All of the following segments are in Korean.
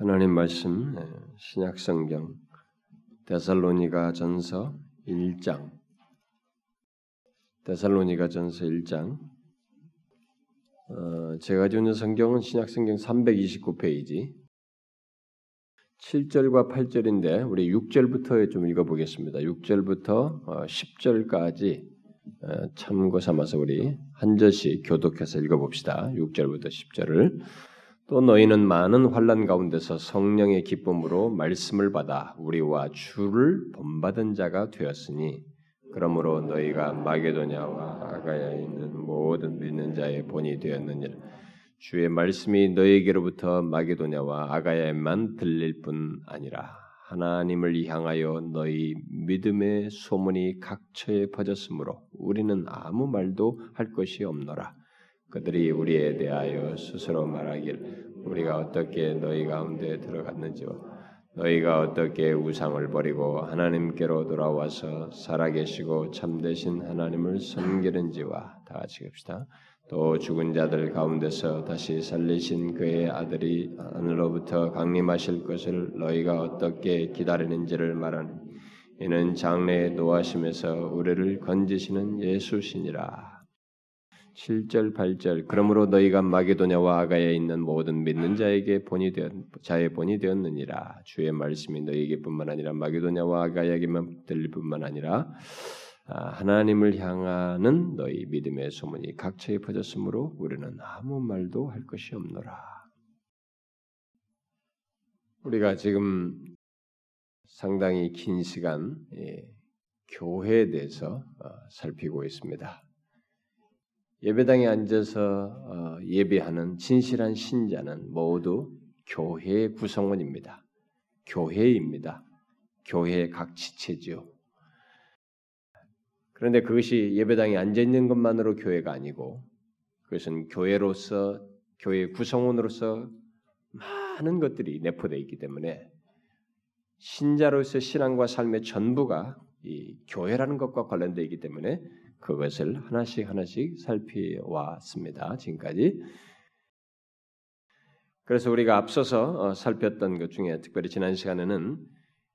하나님 말씀 예, 신약 성경 데살로니가 전서 1장 데살로니가 전서 1장 어, 제가 주는 성경은 신약 성경 329페이지 7절과 8절인데 우리 6절부터 좀 읽어보겠습니다. 6절부터 10절까지 어, 어, 참고 삼아서 우리 한 절씩 교독해서 읽어봅시다. 6절부터 10절을 또 너희는 많은 환란 가운데서 성령의 기쁨으로 말씀을 받아 우리와 주를 본받은 자가 되었으니 그러므로 너희가 마게도냐와 아가야에 있는 모든 믿는 자의 본이 되었느니라. 주의 말씀이 너희에게로부터 마게도냐와 아가야에만 들릴 뿐 아니라 하나님을 향하여 너희 믿음의 소문이 각처에 퍼졌으므로 우리는 아무 말도 할 것이 없노라. 그들이 우리에 대하여 스스로 말하길 우리가 어떻게 너희 가운데 들어갔는지와 너희가 어떻게 우상을 버리고 하나님께로 돌아와서 살아계시고 참되신 하나님을 섬기는지와 다 같이 합시다. 또 죽은 자들 가운데서 다시 살리신 그의 아들이 하늘로부터 강림하실 것을 너희가 어떻게 기다리는지를 말하니 이는 장래에 노하심에서 우리를 건지시는 예수시니라. 7절 8절 그러므로 너희가 마게도냐와 아가야에 있는 모든 믿는 자에게 본이 되었 자의 본이 되었느니라 주의 말씀이 너희에게뿐만 아니라 마게도냐와 아가야에게만 들릴 뿐만 아니라 아, 하나님을 향하는 너희 믿음의 소문이 각처에 퍼졌으므로 우리는 아무 말도 할 것이 없노라. 우리가 지금 상당히 긴 시간 예, 교회에 대해서 어, 살피고 있습니다. 예배당에 앉아서 어, 예배하는 진실한 신자는 모두 교회의 구성원입니다. 교회입니다. 교회의 각 지체지요. 그런데 그것이 예배당에 앉아 있는 것만으로 교회가 아니고 그것은 교회로서 교회 구성원으로서 많은 것들이 내포되어 있기 때문에 신자로서 신앙과 삶의 전부가 이 교회라는 것과 관련되어 있기 때문에 그것을 하나씩 하나씩 살펴왔습니다. 지금까지. 그래서 우리가 앞서서 어, 살폈던 것 중에 특별히 지난 시간에는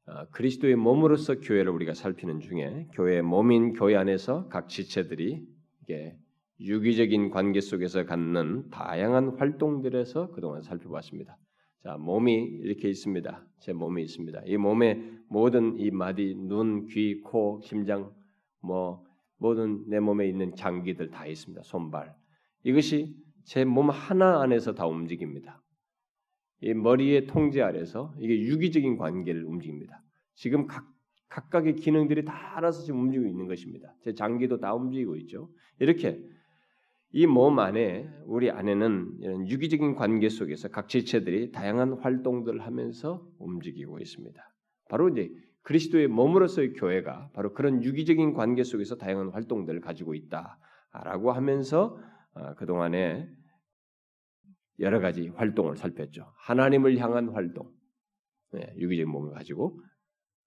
어, 그리스도의 몸으로서 교회를 우리가 살피는 중에 교회의 몸인 교회 안에서 각 지체들이 이게 유기적인 관계 속에서 갖는 다양한 활동들에서 그동안 살펴봤습니다. 자, 몸이 이렇게 있습니다. 제 몸이 있습니다. 이 몸의 모든 이 마디, 눈, 귀, 코, 심장, 뭐 모든 내 몸에 있는 장기들 다 있습니다. 손발. 이것이 제 몸 하나 안에서 다 움직입니다. 이 머리의 통제 아래서 이게 유기적인 관계를 움직입니다. 지금 각, 각각의 기능들이 다 알아서 지금 움직이고 있는 것입니다. 제 장기도 다 움직이고 있죠. 이렇게 이 몸 안에 우리 안에는 이런 유기적인 관계 속에서 각 지체들이 다양한 활동들을 하면서 움직이고 있습니다. 바로 이제 그리스도의 몸으로서의 교회가 바로 그런 유기적인 관계 속에서 다양한 활동들을 가지고 있다라고 하면서 어, 그 동안에 여러 가지 활동을 살폈죠. 하나님을 향한 활동, 네, 유기적인 몸을 가지고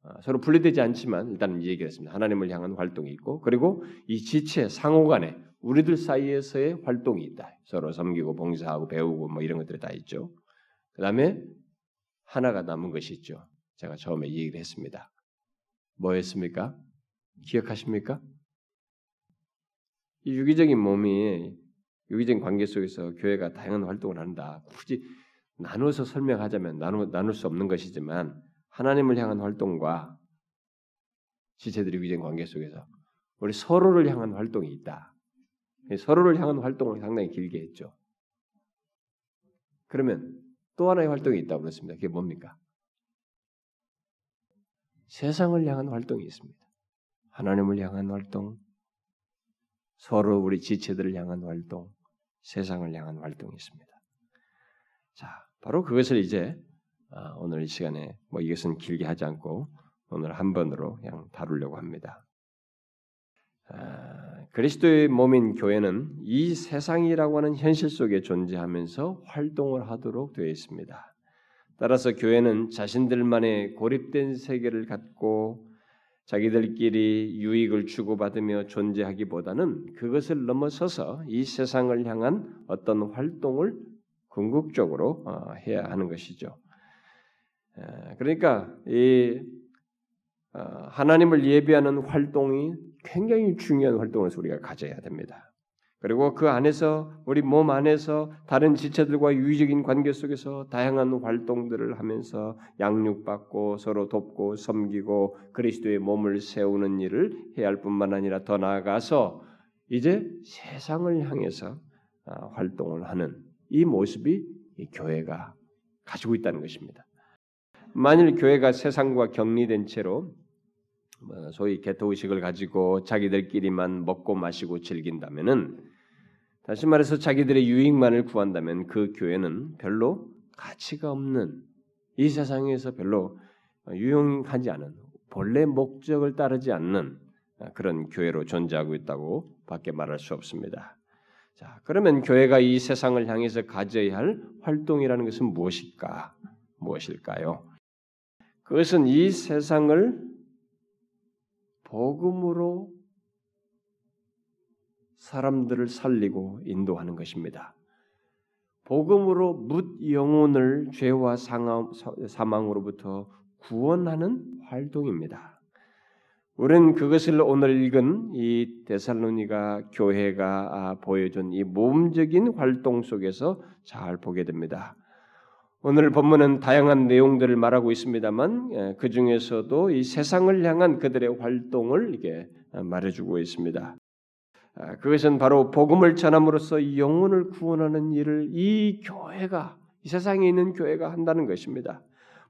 어, 서로 분리되지 않지만 일단 얘기했습니다. 하나님을 향한 활동이 있고 그리고 이 지체 상호간에 우리들 사이에서의 활동이 있다. 서로 섬기고 봉사하고 배우고 뭐 이런 것들이 다 있죠. 그 다음에 하나가 남은 것이 있죠. 제가 처음에 얘기를 했습니다. 뭐였습니까? 기억하십니까? 이 유기적인 몸이 유기적인 관계 속에서 교회가 다양한 활동을 한다. 굳이 나눠서 설명하자면 나누, 나눌 수 없는 것이지만 하나님을 향한 활동과 지체들이 유기적인 관계 속에서 우리 서로를 향한 활동이 있다. 서로를 향한 활동을 상당히 길게 했죠. 그러면 또 하나의 활동이 있다고 그랬습니다. 그게 뭡니까? 세상을 향한 활동이 있습니다. 하나님을 향한 활동, 서로 우리 지체들을 향한 활동, 세상을 향한 활동이 있습니다. 자, 바로 그것을 이제 아, 오늘 이 시간에 뭐 이것은 길게 하지 않고 오늘 한 번으로 그냥 다루려고 합니다. 아, 그리스도의 몸인 교회는 이 세상이라고 하는 현실 속에 존재하면서 활동을 하도록 되어 있습니다. 따라서 교회는 자신들만의 고립된 세계를 갖고 자기들끼리 유익을 주고받으며 존재하기보다는 그것을 넘어서서 이 세상을 향한 어떤 활동을 궁극적으로 어, 해야 하는 것이죠. 그러니까 이 어, 하나님을 예배하는 활동이 굉장히 중요한 활동을 우리가 가져야 됩니다. 그리고 그 안에서 우리 몸 안에서 다른 지체들과 유의적인 관계 속에서 다양한 활동들을 하면서 양육받고 서로 돕고 섬기고 그리스도의 몸을 세우는 일을 해야 할 뿐만 아니라 더 나아가서 이제 세상을 향해서 아, 활동을 하는 이 모습이 교회가 가지고 있다는 것입니다. 만일 교회가 세상과 격리된 채로 뭐 소위 개토 의식을 가지고 자기들끼리만 먹고 마시고 즐긴다면은 다시 말해서 자기들의 유익만을 구한다면 그 교회는 별로 가치가 없는 이 세상에서 별로 유용하지 않은 본래 목적을 따르지 않는 그런 교회로 존재하고 있다고 밖에 말할 수 없습니다. 자, 그러면 교회가 이 세상을 향해서 가져야 할 활동이라는 것은 무엇일까? 무엇일까요? 그것은 이 세상을 복음으로 사람들을 살리고 인도하는 것입니다. 복음으로 묻 영혼을 죄와 사망으로부터 구원하는 활동입니다. 우리는 그것을 오늘 읽은 이 데살로니가 교회가 아, 보여준 이 몸적인 활동 속에서 잘 보게 됩니다. 오늘 본문은 다양한 내용들을 말하고 있습니다만 예, 그 중에서도 이 세상을 향한 그들의 활동을 이게 말해주고 있습니다. 아, 그것은 바로 복음을 전함으로써 영혼을 구원하는 일을 이 교회가 이 세상에 있는 교회가 한다는 것입니다.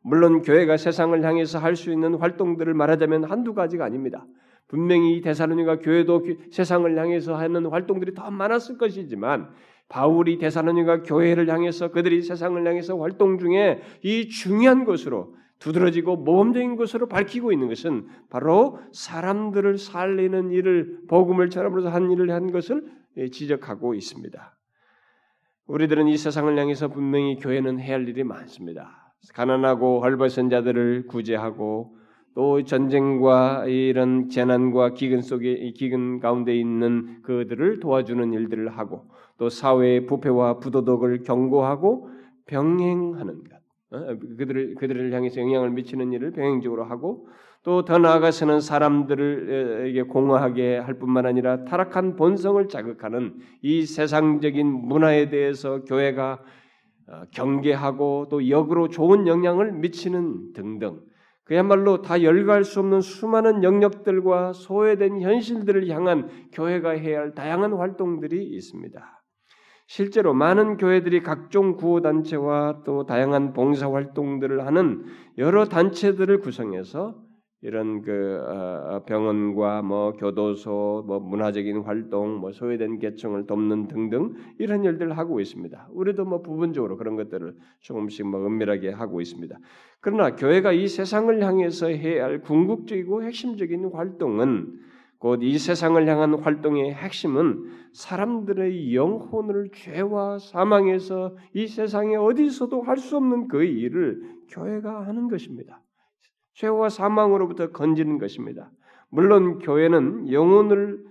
물론 교회가 세상을 향해서 할 수 있는 활동들을 말하자면 한두 가지가 아닙니다. 분명히 대사로니가 교회도 세상을 향해서 하는 활동들이 더 많았을 것이지만 바울이 대사로니가 교회를 향해서 그들이 세상을 향해서 활동 중에 이 중요한 것으로 두드러지고 모범적인 것으로 밝히고 있는 것은 바로 사람들을 살리는 일을 복음을 전함으로써 한 일을 한 것을 예, 지적하고 있습니다. 우리들은 이 세상을 향해서 분명히 교회는 해야 할 일이 많습니다. 가난하고 헐벗은 자들을 구제하고 또 전쟁과 이런 재난과 기근 속에 기근 가운데 있는 그들을 도와주는 일들을 하고 또 사회의 부패와 부도덕을 경고하고 병행하는 것. 어, 그들을 그들을 향해서 영향을 미치는 일을 병행적으로 하고 또 더 나아가서는 사람들에게 공허하게 할 뿐만 아니라 타락한 본성을 자극하는 이 세상적인 문화에 대해서 교회가 어, 경계하고 또 역으로 좋은 영향을 미치는 등등 그야말로 다 열거할 수 없는 수많은 영역들과 소외된 현실들을 향한 교회가 해야 할 다양한 활동들이 있습니다. 실제로 많은 교회들이 각종 구호 단체와 또 다양한 봉사 활동들을 하는 여러 단체들을 구성해서 이런 그 어, 어, 병원과 뭐 교도소, 뭐 문화적인 활동, 뭐 소외된 계층을 돕는 등등 이런 일들을 하고 있습니다. 우리도 뭐 부분적으로 그런 것들을 조금씩 뭐 은밀하게 하고 있습니다. 그러나 교회가 이 세상을 향해서 해야 할 궁극적이고 핵심적인 활동은 곧 이 세상을 향한 활동의 핵심은 사람들의 영혼을 죄와 사망에서 이 세상에 어디서도 할 수 없는 그 일을 교회가 하는 것입니다. 죄와 사망으로부터 건지는 것입니다. 물론 교회는 영혼을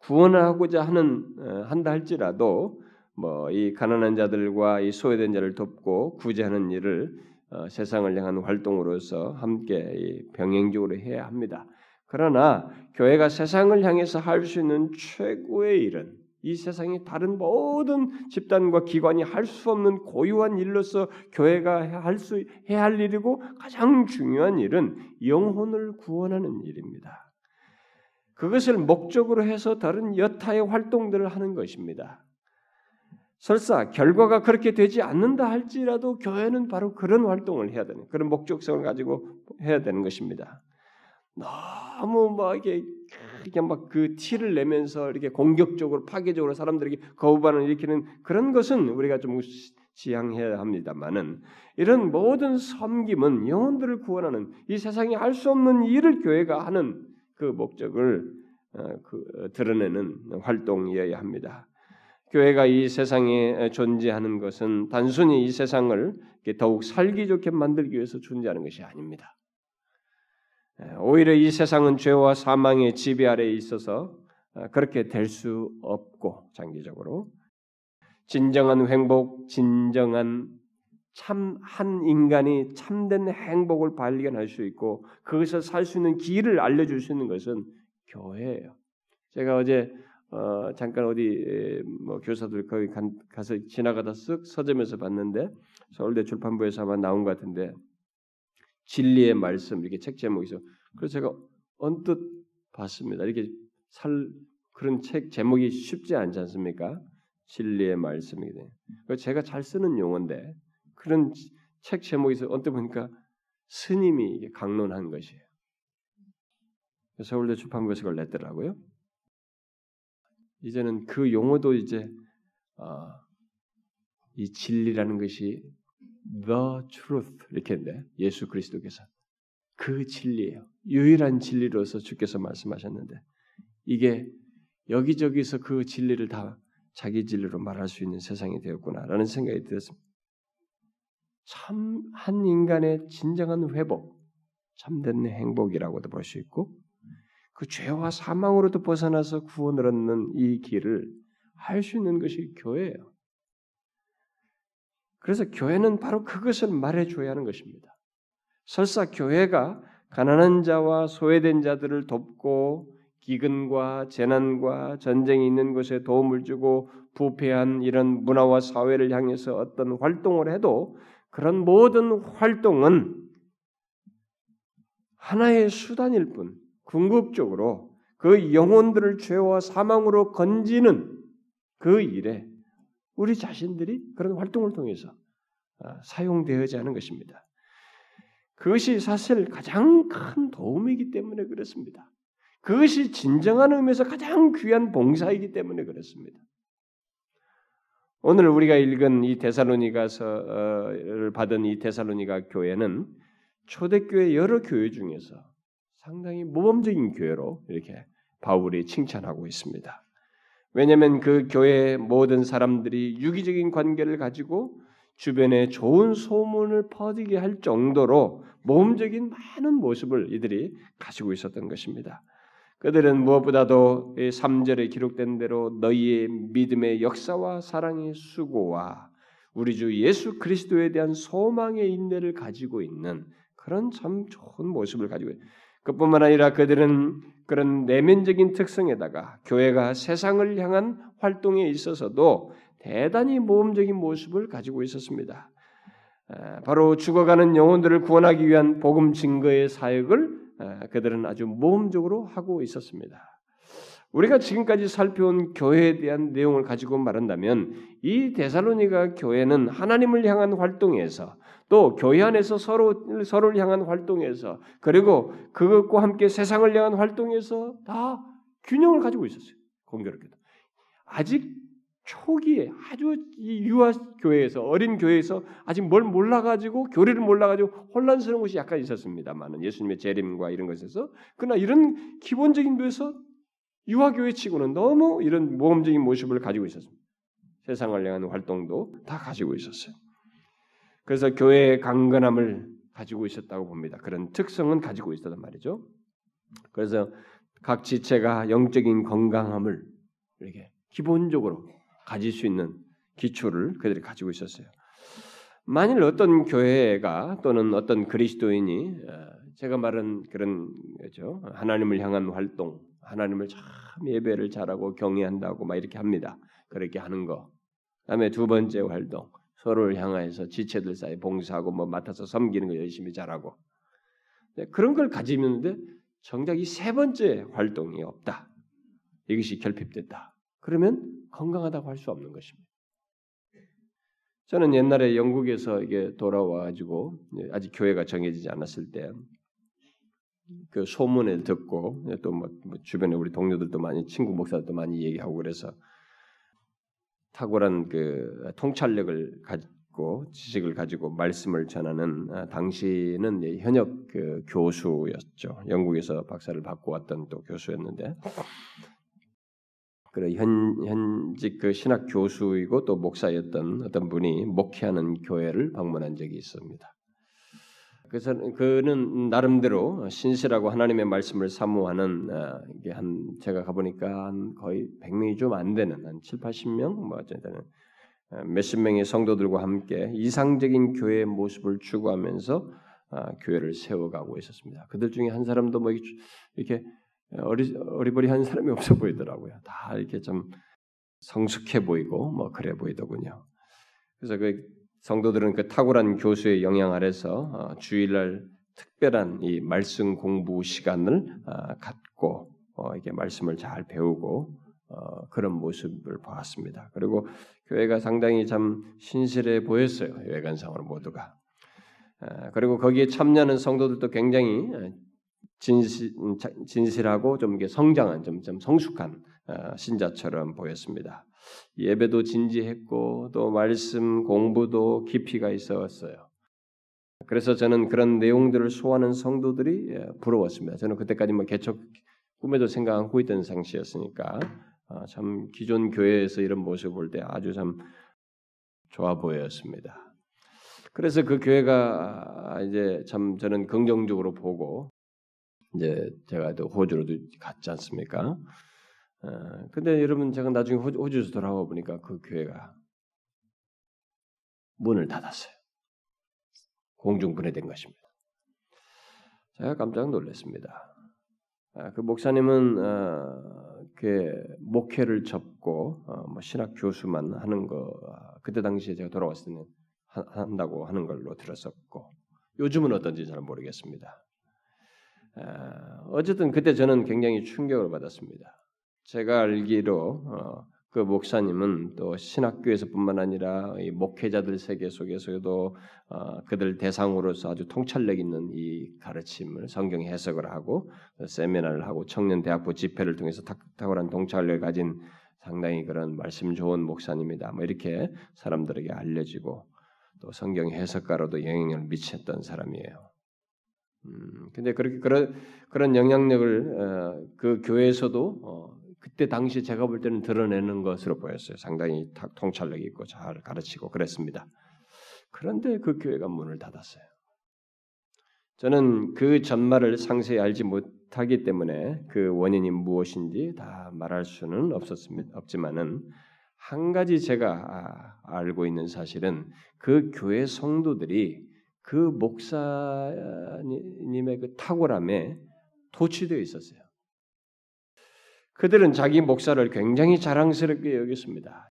구원하고자 하는 어, 한다 할지라도 뭐 이 가난한 자들과 이 소외된 자를 돕고 구제하는 일을 어, 세상을 향한 활동으로서 함께 병행적으로 해야 합니다. 그러나 교회가 세상을 향해서 할 수 있는 최고의 일은 이 세상의 다른 모든 집단과 기관이 할 수 없는 고유한 일로서 교회가 할 수 해야 할 일이고 가장 중요한 일은 영혼을 구원하는 일입니다. 그것을 목적으로 해서 다른 여타의 활동들을 하는 것입니다. 설사 결과가 그렇게 되지 않는다 할지라도 교회는 바로 그런 활동을 해야 되는 그런 목적성을 가지고 해야 되는 것입니다. 너무 막 이게 그냥 막 그 티를 내면서 이렇게 공격적으로 파괴적으로 사람들에게 거부반응을 일으키는 그런 것은 우리가 좀 지양해야 합니다만은 이런 모든 섬김은 영혼들을 구원하는 이 세상에 할수 없는 일을 교회가 하는 그 목적을 어, 그, 어, 드러내는 활동이어야 합니다. 교회가 이 세상에 존재하는 것은 단순히 이 세상을 더욱 살기 좋게 만들기 위해서 존재하는 것이 아닙니다. 예, 오히려 이 세상은 죄와 사망의 지배 아래에 있어서 어, 그렇게 될 수 없고 장기적으로 진정한 행복, 진정한 참 한 인간이 참된 행복을 발견할 수 있고 그것을 살 수 있는 길을 알려줄 수 있는 것은 교회예요. 제가 어제 어, 잠깐 어디 뭐 교사들 거기 간, 가서 지나가다 쓱 서점에서 봤는데 서울대 출판부에서 아마 나온 것 같은데 진리의 말씀 이렇게 책 제목이 있어. 그래서 제가 언뜻 봤습니다. 이렇게 살 그런 책 제목이 쉽지 않지 않습니까? 진리의 말씀이거든. 제가 잘 쓰는 용어인데 그런 책 제목에서 언뜻 보니까 스님이 강론한 것이에요. 서울대 출판부에서 그걸 냈더라고요. 이제는 그 용어도 이제 어, 이 진리라는 것이 the truth 이렇게 했는데 예수 그리스도께서 그 진리예요. 유일한 진리로서 주께서 말씀하셨는데 이게 여기저기서 그 진리를 다 자기 진리로 말할 수 있는 세상이 되었구나라는 생각이 들었습니다. 참 한 인간의 진정한 회복, 참된 행복이라고도 볼 수 있고 그 죄와 사망으로도 벗어나서 구원을 얻는 이 길을 할 수 있는 것이 교회예요. 그래서 교회는 바로 그것을 말해줘야 하는 것입니다. 설사 교회가 가난한 자와 소외된 자들을 돕고 기근과 재난과 전쟁이 있는 곳에 도움을 주고 부패한 이런 문화와 사회를 향해서 어떤 활동을 해도 그런 모든 활동은 하나의 수단일 뿐 궁극적으로 그 영혼들을 죄와 사망으로 건지는 그 일에 우리 자신들이 그런 활동을 통해서 아, 사용되어야 하는 것입니다. 그것이 사실 가장 큰 도움이기 때문에 그렇습니다. 그것이 진정한 의미에서 가장 귀한 봉사이기 때문에 그렇습니다. 오늘 우리가 읽은 이 데살로니가서를 받은 이 데살로니가 교회는 초대교회 여러 교회 중에서 상당히 모범적인 교회로 이렇게 바울이 칭찬하고 있습니다. 왜냐하면 그 교회 모든 사람들이 유기적인 관계를 가지고 주변에 좋은 소문을 퍼지게 할 정도로 모험적인 많은 모습을 이들이 가지고 있었던 것입니다. 그들은 무엇보다도 3절에 기록된 대로 너희의 믿음의 역사와 사랑의 수고와 우리 주 예수 그리스도에 대한 소망의 인내를 가지고 있는 그런 참 좋은 모습을 가지고 있어요. 그뿐만 아니라 그들은 그런 내면적인 특성에다가 교회가 세상을 향한 활동에 있어서도 대단히 모험적인 모습을 가지고 있었습니다. 바로 죽어가는 영혼들을 구원하기 위한 복음 증거의 사역을 그들은 아주 모험적으로 하고 있었습니다. 우리가 지금까지 살펴온 교회에 대한 내용을 가지고 말한다면 이 데살로니가 교회는 하나님을 향한 활동에서 또 교회 안에서 서로 서로를 향한 활동에서 그리고 그것과 함께 세상을 향한 활동에서 다 균형을 가지고 있었어요. 공교롭게도 아직 초기에 아주 유아 교회에서 어린 교회에서 아직 뭘 몰라가지고 교리를 몰라가지고 혼란스러운 것이 약간 있었습니다만은 예수님의 재림과 이런 것에서 그러나 이런 기본적인 데서 유아 교회치고는 너무 이런 모험적인 모습을 가지고 있었습니다. 세상을 향한 활동도 다 가지고 있었어요. 그래서 교회의 강건함을 가지고 있었다고 봅니다. 그런 특성은 가지고 있었단 말이죠. 그래서 각 지체가 영적인 건강함을 이렇게 기본적으로 가질 수 있는 기초를 그들이 가지고 있었어요. 만일 어떤 교회가 또는 어떤 그리스도인이 어, 제가 말한 그런 거죠. 하나님을 향한 활동, 하나님을 참 예배를 잘하고 경외한다고 막 이렇게 합니다. 그렇게 하는 거. 그다음에 두 번째 활동, 서로를 향하여서 지체들 사이 봉사하고 뭐 맡아서 섬기는 거 열심히 잘하고 네, 그런 걸 가지는데 정작 이 세 번째 활동이 없다. 이것이 결핍됐다. 그러면 건강하다고 할 수 없는 것입니다. 저는 옛날에 영국에서 이게 돌아와 가지고 아직 교회가 정해지지 않았을 때 그 소문을 듣고 또뭐 뭐 주변에 우리 동료들도 많이 친구 목사들도 많이 얘기하고 그래서 탁월한 그 통찰력을 가지고 지식을 가지고 말씀을 전하는 아, 당시는 현역 그 교수였죠. 영국에서 박사를 받고 왔던 또 교수였는데 그래 현 현직 그 신학 교수이고 또 목사였던 어떤 분이 목회하는 교회를 방문한 적이 있습니다. 그래서 그는 나름대로 신실하고 하나님의 말씀을 사모하는 어, 이게 한 제가 가보니까 한 거의 100명이 좀 안 되는 한 7, 80명 뭐 어쨌든 몇십 명의 성도들과 함께 이상적인 교회의 모습을 추구하면서 아, 교회를 세워가고 있었습니다. 그들 중에 한 사람도 뭐 이렇게 어리, 어리버리한 사람이 없어 보이더라고요. 다 이렇게 좀 성숙해 보이고 뭐 그래 보이더군요. 그래서 그 성도들은 그 탁월한 교수의 영향 아래서 어, 주일날 특별한 이 말씀 공부 시간을 아, 갖고 어, 이게 말씀을 잘 배우고 어, 그런 모습을 보았습니다. 그리고 교회가 상당히 참 신실해 보였어요. 외관상으로 모두가. 그리고 거기에 참여하는 성도들도 굉장히 진실, 진실하고 좀 성장한, 좀, 좀 성숙한 어, 신자처럼 보였습니다. 예배도 진지했고 또 말씀 공부도 깊이가 있었어요. 그래서 저는 그런 내용들을 소화하는 성도들이 예, 부러웠습니다. 저는 그때까지 뭐 개척 꿈에도 생각 않고 있던 상시였으니까 어, 참 기존 교회에서 이런 모습을 볼 때 아주 참 좋아 보였습니다. 그래서 그 교회가 이제 참 저는 긍정적으로 보고 이제 제가 또 호주로도 갔지 않습니까? 어, 근데 여러분 제가 나중에 호주, 에서 돌아와 보니까 그 교회가 문을 닫았어요. 공중 분해된 것입니다. 제가 깜짝 놀랐습니다. 아, 그 목사님은 어, 그 목회를 접고 어, 뭐 신학 교수만 하는 거 그때 당시에 제가 돌아왔을 때는 한다고 하는 걸로 들었었고 요즘은 어떤지 잘 모르겠습니다. 아, 어쨌든 그때 저는 굉장히 충격을 받았습니다. 제가 알기로 어, 그 목사님은 또 신학교에서뿐만 아니라 목회자들 세계 속에서도 어, 그들 대상으로서 아주 통찰력 있는 이 가르침을 성경 해석을 하고 세미나를 하고 청년 대학부 집회를 통해서 탁월한 통찰력을 가진 상당히 그런 말씀 좋은 목사님이다. 뭐 이렇게 사람들에게 알려지고 또 성경 해석가로도 영향을 미쳤던 사람이에요. 음, 근데 그렇게 그런 그런 영향력을 어, 그 교회에서도 어, 그때 당시 제가 볼 때는 드러내는 것으로 보였어요. 상당히 통찰력 있고 잘 가르치고 그랬습니다. 그런데 그 교회가 문을 닫았어요. 저는 그 전말을 상세히 알지 못하기 때문에 그 원인이 무엇인지 다 말할 수는 없었습니다. 없지만은 한 가지 제가 아, 알고 있는 사실은 그 교회 성도들이 그 목사님의 그 탁월함에 도취되어 있었어요. 그들은 자기 목사를 굉장히 자랑스럽게 여겼습니다.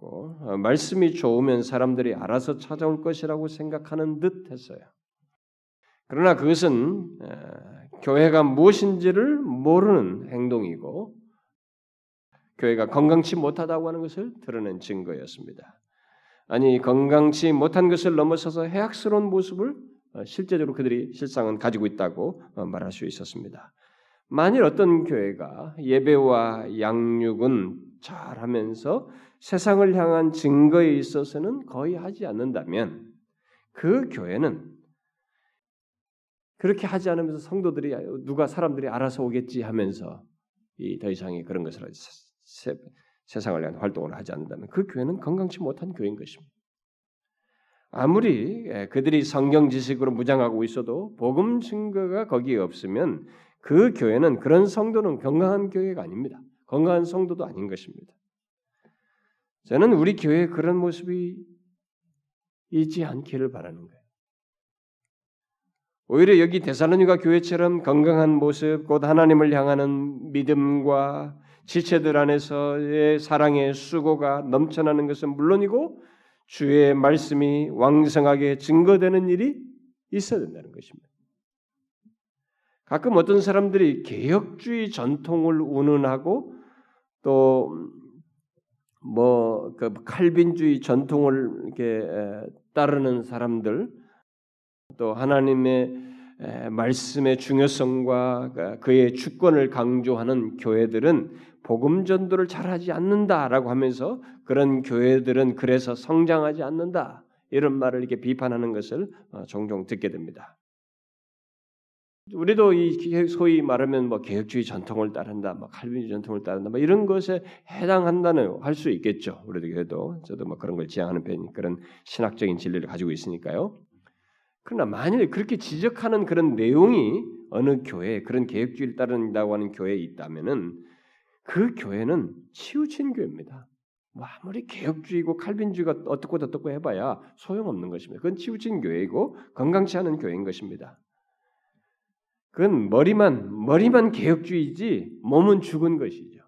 어, 말씀이 좋으면 사람들이 알아서 찾아올 것이라고 생각하는 듯 했어요. 그러나 그것은 교회가 무엇인지를 모르는 행동이고 교회가 건강치 못하다고 하는 것을 드러낸 증거였습니다. 아니 건강치 못한 것을 넘어서서 해악스러운 모습을 어, 실제적으로 그들이 실상은 가지고 있다고 어, 말할 수 있었습니다. 만일 어떤 교회가 예배와 양육은 잘하면서 세상을 향한 증거에 있어서는 거의 하지 않는다면 그 교회는 그렇게 하지 않으면서 성도들이 누가 사람들이 알아서 오겠지 하면서 이 더 이상의 그런 것을 세상을 위한 활동을 하지 않는다면 그 교회는 건강치 못한 교회인 것입니다. 아무리 예, 그들이 성경 지식으로 무장하고 있어도 복음 증거가 거기에 없으면 그 교회는 그런 성도는 건강한 교회가 아닙니다. 건강한 성도도 아닌 것입니다. 저는 우리 교회에 그런 모습이 있지 않기를 바라는 거예요. 오히려 여기 데살로니가 교회처럼 건강한 모습, 곧 하나님을 향하는 믿음과 지체들 안에서의 사랑의 수고가 넘쳐나는 것은 물론이고 주의 말씀이 왕성하게 증거되는 일이 있어야 된다는 것입니다. 가끔 어떤 사람들이 개혁주의 전통을 운운하고 또 뭐 그 칼빈주의 전통을 이렇게 따르는 사람들 또 하나님의 말씀의 중요성과 그의 주권을 강조하는 교회들은 복음 전도를 잘하지 않는다라고 하면서 그런 교회들은 그래서 성장하지 않는다 이런 말을 이렇게 비판하는 것을 어, 종종 듣게 됩니다. 우리도 이 소위 말하면 뭐 개혁주의 전통을 따른다, 뭐 칼빈주의 전통을 따른다, 뭐 이런 것에 해당한다는 할 수 있겠죠. 우리도 그래도 저도 뭐 그런 걸 지향하는 편 그런 신학적인 진리를 가지고 있으니까요. 그러나 만일 그렇게 지적하는 그런 내용이 어느 교회 그런 개혁주의를 따른다고 하는 교회에 있다면은 그 교회는 치우친 교회입니다. 뭐 아무리 개혁주의고 칼빈주의가 어떻고 어떻고 해봐야 소용없는 것입니다. 그건 치우친 교회이고 건강치 않은 교회인 것입니다. 그건 머리만 머리만 개혁주의지 몸은 죽은 것이죠.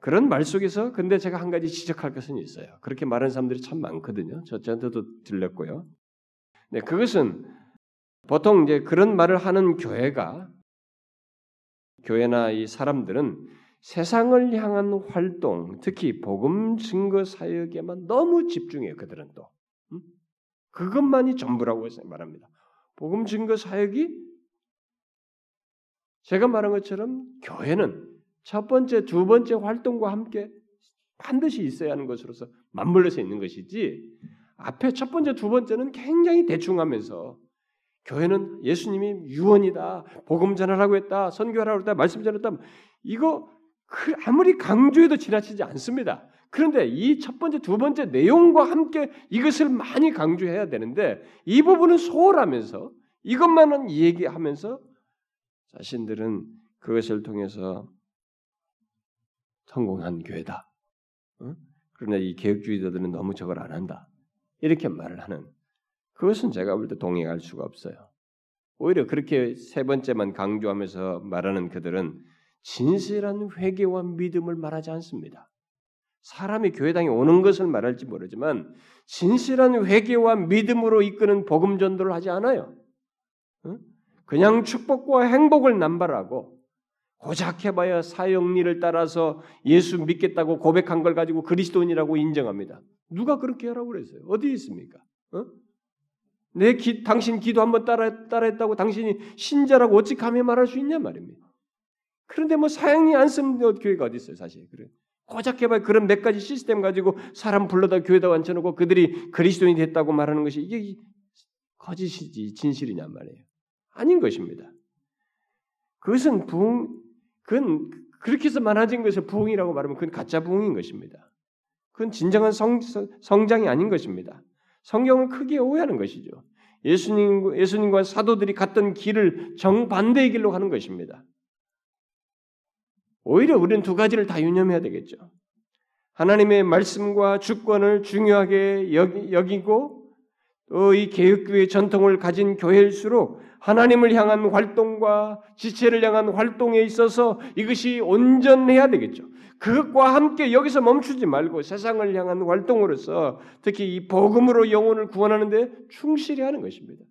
그런 말 속에서 근데 제가 한 가지 지적할 것은 있어요. 그렇게 말하는 사람들이 참 많거든요. 저 저한테도 들렸고요. 네, 그것은 보통 이제 그런 말을 하는 교회가 교회나 이 사람들은 세상을 향한 활동, 특히 복음 증거 사역에만 너무 집중해요. 그들은 또 음? 그것만이 전부라고 말합니다. 복음 증거 사역이 제가 말한 것처럼 교회는 첫 번째, 두 번째 활동과 함께 반드시 있어야 하는 것으로서 맞물려서 있는 것이지 앞에 첫 번째, 두 번째는 굉장히 대충하면서 교회는 예수님이 유언이다, 복음 전하라고 했다, 선교하라고 했다, 말씀 전했다. 이거 그 아무리 강조해도 지나치지 않습니다. 그런데 이 첫 번째, 두 번째 내용과 함께 이것을 많이 강조해야 되는데 이 부분은 소홀하면서 이것만은 얘기하면서 자신들은 그것을 통해서 성공한 교회다. 어? 그러나 이 개혁주의자들은 너무 저걸 안 한다. 이렇게 말을 하는 그것은 제가 볼 때 동의할 수가 없어요. 오히려 그렇게 세 번째만 강조하면서 말하는 그들은 진실한 회개와 믿음을 말하지 않습니다. 사람이 교회당에 오는 것을 말할지 모르지만 진실한 회개와 믿음으로 이끄는 복음 전도를 하지 않아요. 그냥 축복과 행복을 남발하고 고작 해봐야 사형리를 따라서 예수 믿겠다고 고백한 걸 가지고 그리스도인이라고 인정합니다. 누가 그렇게 하라고 그랬어요? 어디 있습니까? 어? 내 기, 당신 기도 한번 따라 따라했다고 당신이 신자라고 어찌 감히 말할 수 있냐 말입니다. 그런데 뭐 사형리 안 쓰는 교회가 어디 있어요, 사실 그래. 고작 해봐야 그런 몇 가지 시스템 가지고 사람 불러다 교회다 앉혀놓고 그들이 그리스도인이 됐다고 말하는 것이 이게 거짓이지 진실이냐 말이에요. 아닌 것입니다. 그것은 부흥 그건 그렇게 해서 많아진 것을 부흥이라고 말하면 그건 가짜 부흥인 것입니다. 그건 진정한 성, 성장이 아닌 것입니다. 성경을 크게 오해하는 것이죠. 예수님, 예수님과 사도들이 갔던 길을 정반대의 길로 가는 것입니다. 오히려 우리는 두 가지를 다 유념해야 되겠죠. 하나님의 말씀과 주권을 중요하게 여기고 또 이 개혁교회 전통을 가진 교회일수록 하나님을 향한 활동과 지체를 향한 활동에 있어서 이것이 온전해야 되겠죠. 그것과 함께 여기서 멈추지 말고 세상을 향한 활동으로서 특히 이 복음으로 영혼을 구원하는데 충실히 하는 것입니다.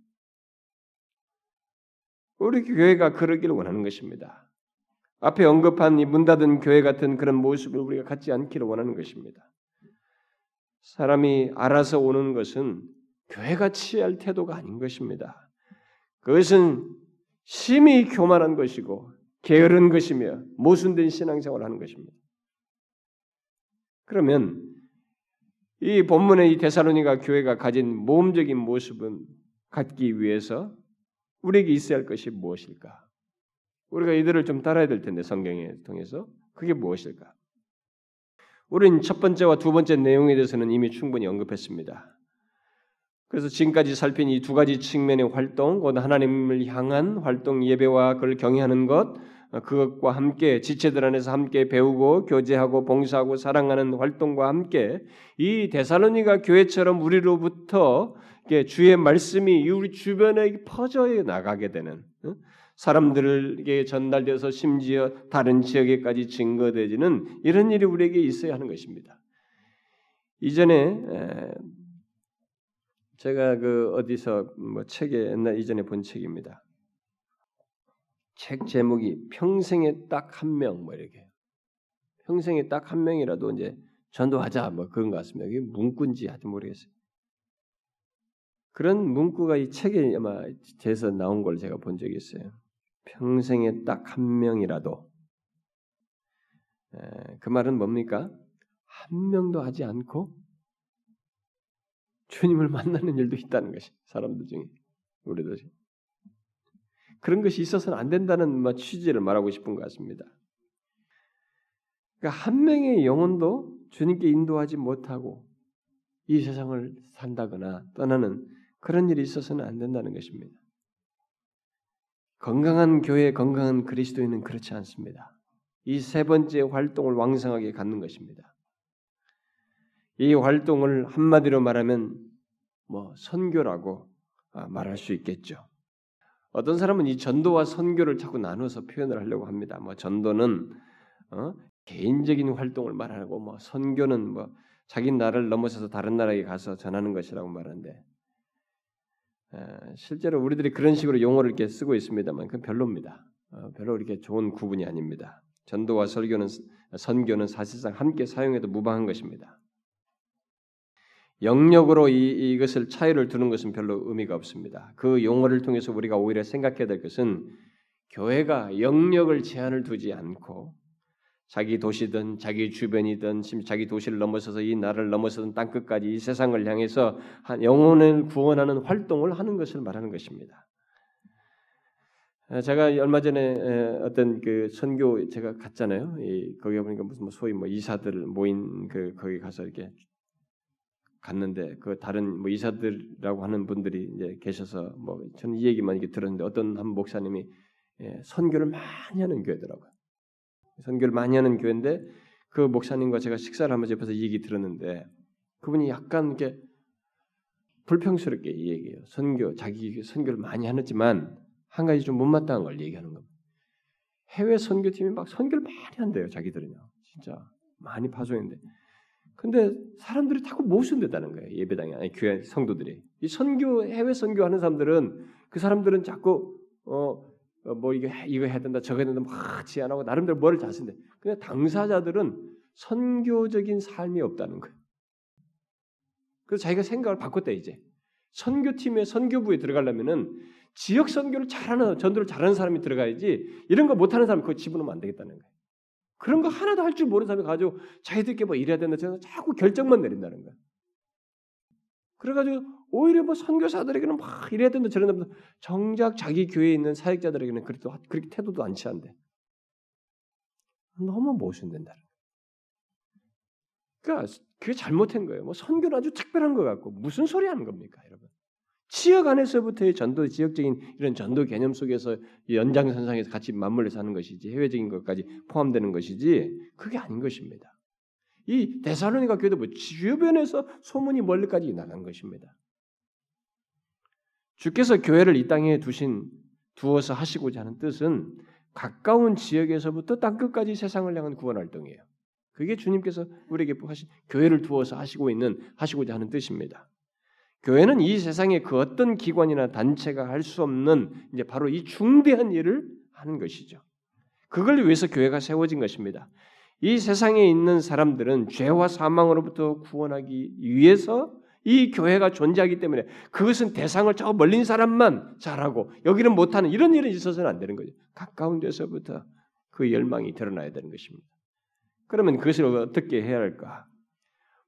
우리 교회가 그러기를 원하는 것입니다. 앞에 언급한 이 문 닫은 교회 같은 그런 모습을 우리가 갖지 않기를 원하는 것입니다. 사람이 알아서 오는 것은 교회가 취할 태도가 아닌 것입니다. 그것은 심히 교만한 것이고 게으른 것이며 모순된 신앙생활을 하는 것입니다. 그러면 이 본문의 이 데살로니가 교회가 가진 모험적인 모습은 갖기 위해서 우리에게 있어야 할 것이 무엇일까? 우리가 이들을 좀 따라야 될 텐데 성경에 통해서 그게 무엇일까? 우리는 첫 번째와 두 번째 내용에 대해서는 이미 충분히 언급했습니다. 그래서 지금까지 살핀 이 두 가지 측면의 활동, 곧 하나님을 향한 활동, 예배와 그걸 경외하는 것, 어, 그것과 함께 지체들 안에서 함께 배우고 교제하고 봉사하고 사랑하는 활동과 함께 이 데살로니가 교회처럼 우리로부터 주의 말씀이 우리 주변에 퍼져 나가게 되는 어? 사람들에게 전달되어서 심지어 다른 지역에까지 증거되지는 이런 일이 우리에게 있어야 하는 것입니다. 이전에 제가 그 어디서 뭐 책에 옛날 이전에 본 책입니다. 책 제목이 평생에 딱 한 명 뭐 이렇게 평생에 딱 한 명이라도 이제 전도하자 뭐 그런 것 같습니다. 이게 문구인지 하여튼 모르겠어요. 그런 문구가 이 책에 아마 제서 나온 걸 제가 본 적이 있어요. 평생에 딱 한 명이라도 그 말은 뭡니까? 한 명도 하지 않고 주님을 만나는 일도 있다는 것이 사람들 중에 우리들이 그런 것이 있어서는 안 된다는 뭐 취지를 말하고 싶은 것 같습니다. 그러니까 한 명의 영혼도 주님께 인도하지 못하고 이 세상을 산다거나 떠나는 그런 일이 있어서는 안 된다는 것입니다. 건강한 교회, 건강한 그리스도인은 그렇지 않습니다. 이 세 번째 활동을 왕성하게 갖는 것입니다. 이 활동을 한마디로 말하면 뭐 선교라고 아, 말할 수 있겠죠. 어떤 사람은 이 전도와 선교를 자꾸 나눠서 표현을 하려고 합니다. 뭐 전도는 어? 개인적인 활동을 말하고 뭐 선교는 뭐 자기 나라를 넘어서서 다른 나라에 가서 전하는 것이라고 말하는데 실제로 우리들이 그런 식으로 용어를 이렇게 쓰고 있습니다만 그건 별로입니다. 어, 별로 이렇게 좋은 구분이 아닙니다. 전도와 설교는 선교는 사실상 함께 사용해도 무방한 것입니다. 영역으로 이, 이것을 차이를 두는 것은 별로 의미가 없습니다. 그 용어를 통해서 우리가 오히려 생각해야 될 것은 교회가 영역을 제한을 두지 않고 자기 도시든 자기 주변이든 자기 도시를 넘어서서 이 나라를 넘어서든 땅 끝까지 이 세상을 향해서 영혼을 구원하는 활동을 하는 것을 말하는 것입니다. 제가 얼마 전에 어떤 그 선교 제가 갔잖아요. 거기 보니까 무슨 뭐 소위 뭐 이사들 모인 그 거기 가서 이렇게 갔는데 그 다른 뭐 이사들이라고 하는 분들이 이제 계셔서 뭐 저는 이 얘기만 이렇게 들었는데 어떤 한 목사님이 예, 선교를 많이 하는 교회더라고요. 선교를 많이 하는 교회인데 그 목사님과 제가 식사를 옆에서 이 얘기 들었는데 그분이 약간 이렇게 불평스럽게 이 얘기해요. 선교 자기 선교를 많이 하지만 한 가지 좀 못마땅한 걸 얘기하는 겁니다. 해외 선교팀이 막 선교를 많이 한대요. 자기들은요. 진짜 많이 파송했는데 근데 사람들이 자꾸 모순됐다는 거예요. 예배당에 아니 교회 성도들이 이 선교 해외 선교하는 사람들은 그 사람들은 자꾸 어뭐 어, 이거 이거 해야 된다 저거 해야 된다 막 제안하고 나름대로 뭐를 자신데 그냥 당사자들은 선교적인 삶이 없다는 거예요. 그래서 자기가 생각을 바꿨대 이제 선교팀의 선교부에 들어가려면은 지역 선교를 잘하는 전도를 잘하는 사람이 들어가야지 이런 거 못하는 사람 그거 집어넣으면 안 되겠다는 거예요. 그런 거 하나도 할 줄 모르는 사람이 가지고 자기들끼리 뭐 이래야 된다 저는 자꾸 결정만 내린다는 거야. 그래가지고 오히려 뭐 선교사들에게는 막 이래야 된다 저런 다 정작 자기 교회에 있는 사역자들에게는 그래도 그렇게 태도도 안 취한대. 너무 모순된다. 그러니까 그게 잘못한 거예요. 뭐 선교는 아주 특별한 것 같고 무슨 소리 하는 겁니까, 여러분? 지역 안에서부터의 전도, 지역적인 이런 전도 개념 속에서 연장선상에서 같이 맞물려 사는 것이지 해외적인 것까지 포함되는 것이지 그게 아닌 것입니다. 이 데살로니가 교회도 뭐 주변에서 소문이 멀리까지 나간 것입니다. 주께서 교회를 이 땅에 두신 두어서 하시고자 하는 뜻은 가까운 지역에서부터 땅 끝까지 세상을 향한 구원 활동이에요. 그게 주님께서 우리에게 하신 교회를 두어서 하시고 있는 하시고자 하는 뜻입니다. 교회는 이 세상의 그 어떤 기관이나 단체가 할 수 없는 이제 바로 이 중대한 일을 하는 것이죠. 그걸 위해서 교회가 세워진 것입니다. 이 세상에 있는 사람들은 죄와 사망으로부터 구원하기 위해서 이 교회가 존재하기 때문에 그것은 대상을 저 멀린 사람만 잘하고 여기는 못하는 이런 일은 있어서는 안 되는 거죠. 가까운 데서부터 그 열망이 드러나야 되는 것입니다. 그러면 그것을 어떻게 해야 할까?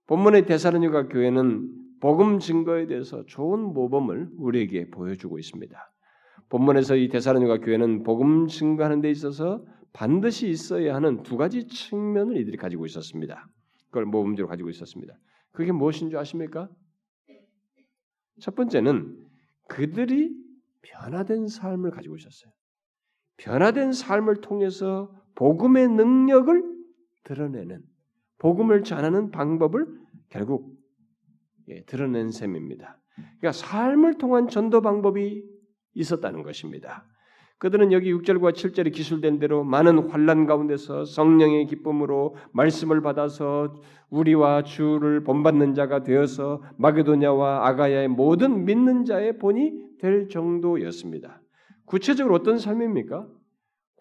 본문의 대사로니가 교회는 복음 증거에 대해서 좋은 모범을 우리에게 보여주고 있습니다. 본문에서 이 대사로니가 교회는 복음 증거하는 데 있어서 반드시 있어야 하는 두 가지 측면을 이들이 가지고 있었습니다. 그걸 모범적으로 가지고 있었습니다. 그게 무엇인 줄 아십니까? 첫 번째는 그들이 변화된 삶을 가지고 있었어요. 변화된 삶을 통해서 복음의 능력을 드러내는 복음을 전하는 방법을 결국 예, 드러낸 셈입니다. 그러니까 삶을 통한 전도 방법이 있었다는 것입니다. 그들은 여기 6절과 7절에 기술된 대로 많은 환란 가운데서 성령의 기쁨으로 말씀을 받아서 우리와 주를 본받는 자가 되어서 마게도냐와 아가야의 모든 믿는 자의 본이 될 정도였습니다. 구체적으로 어떤 삶입니까?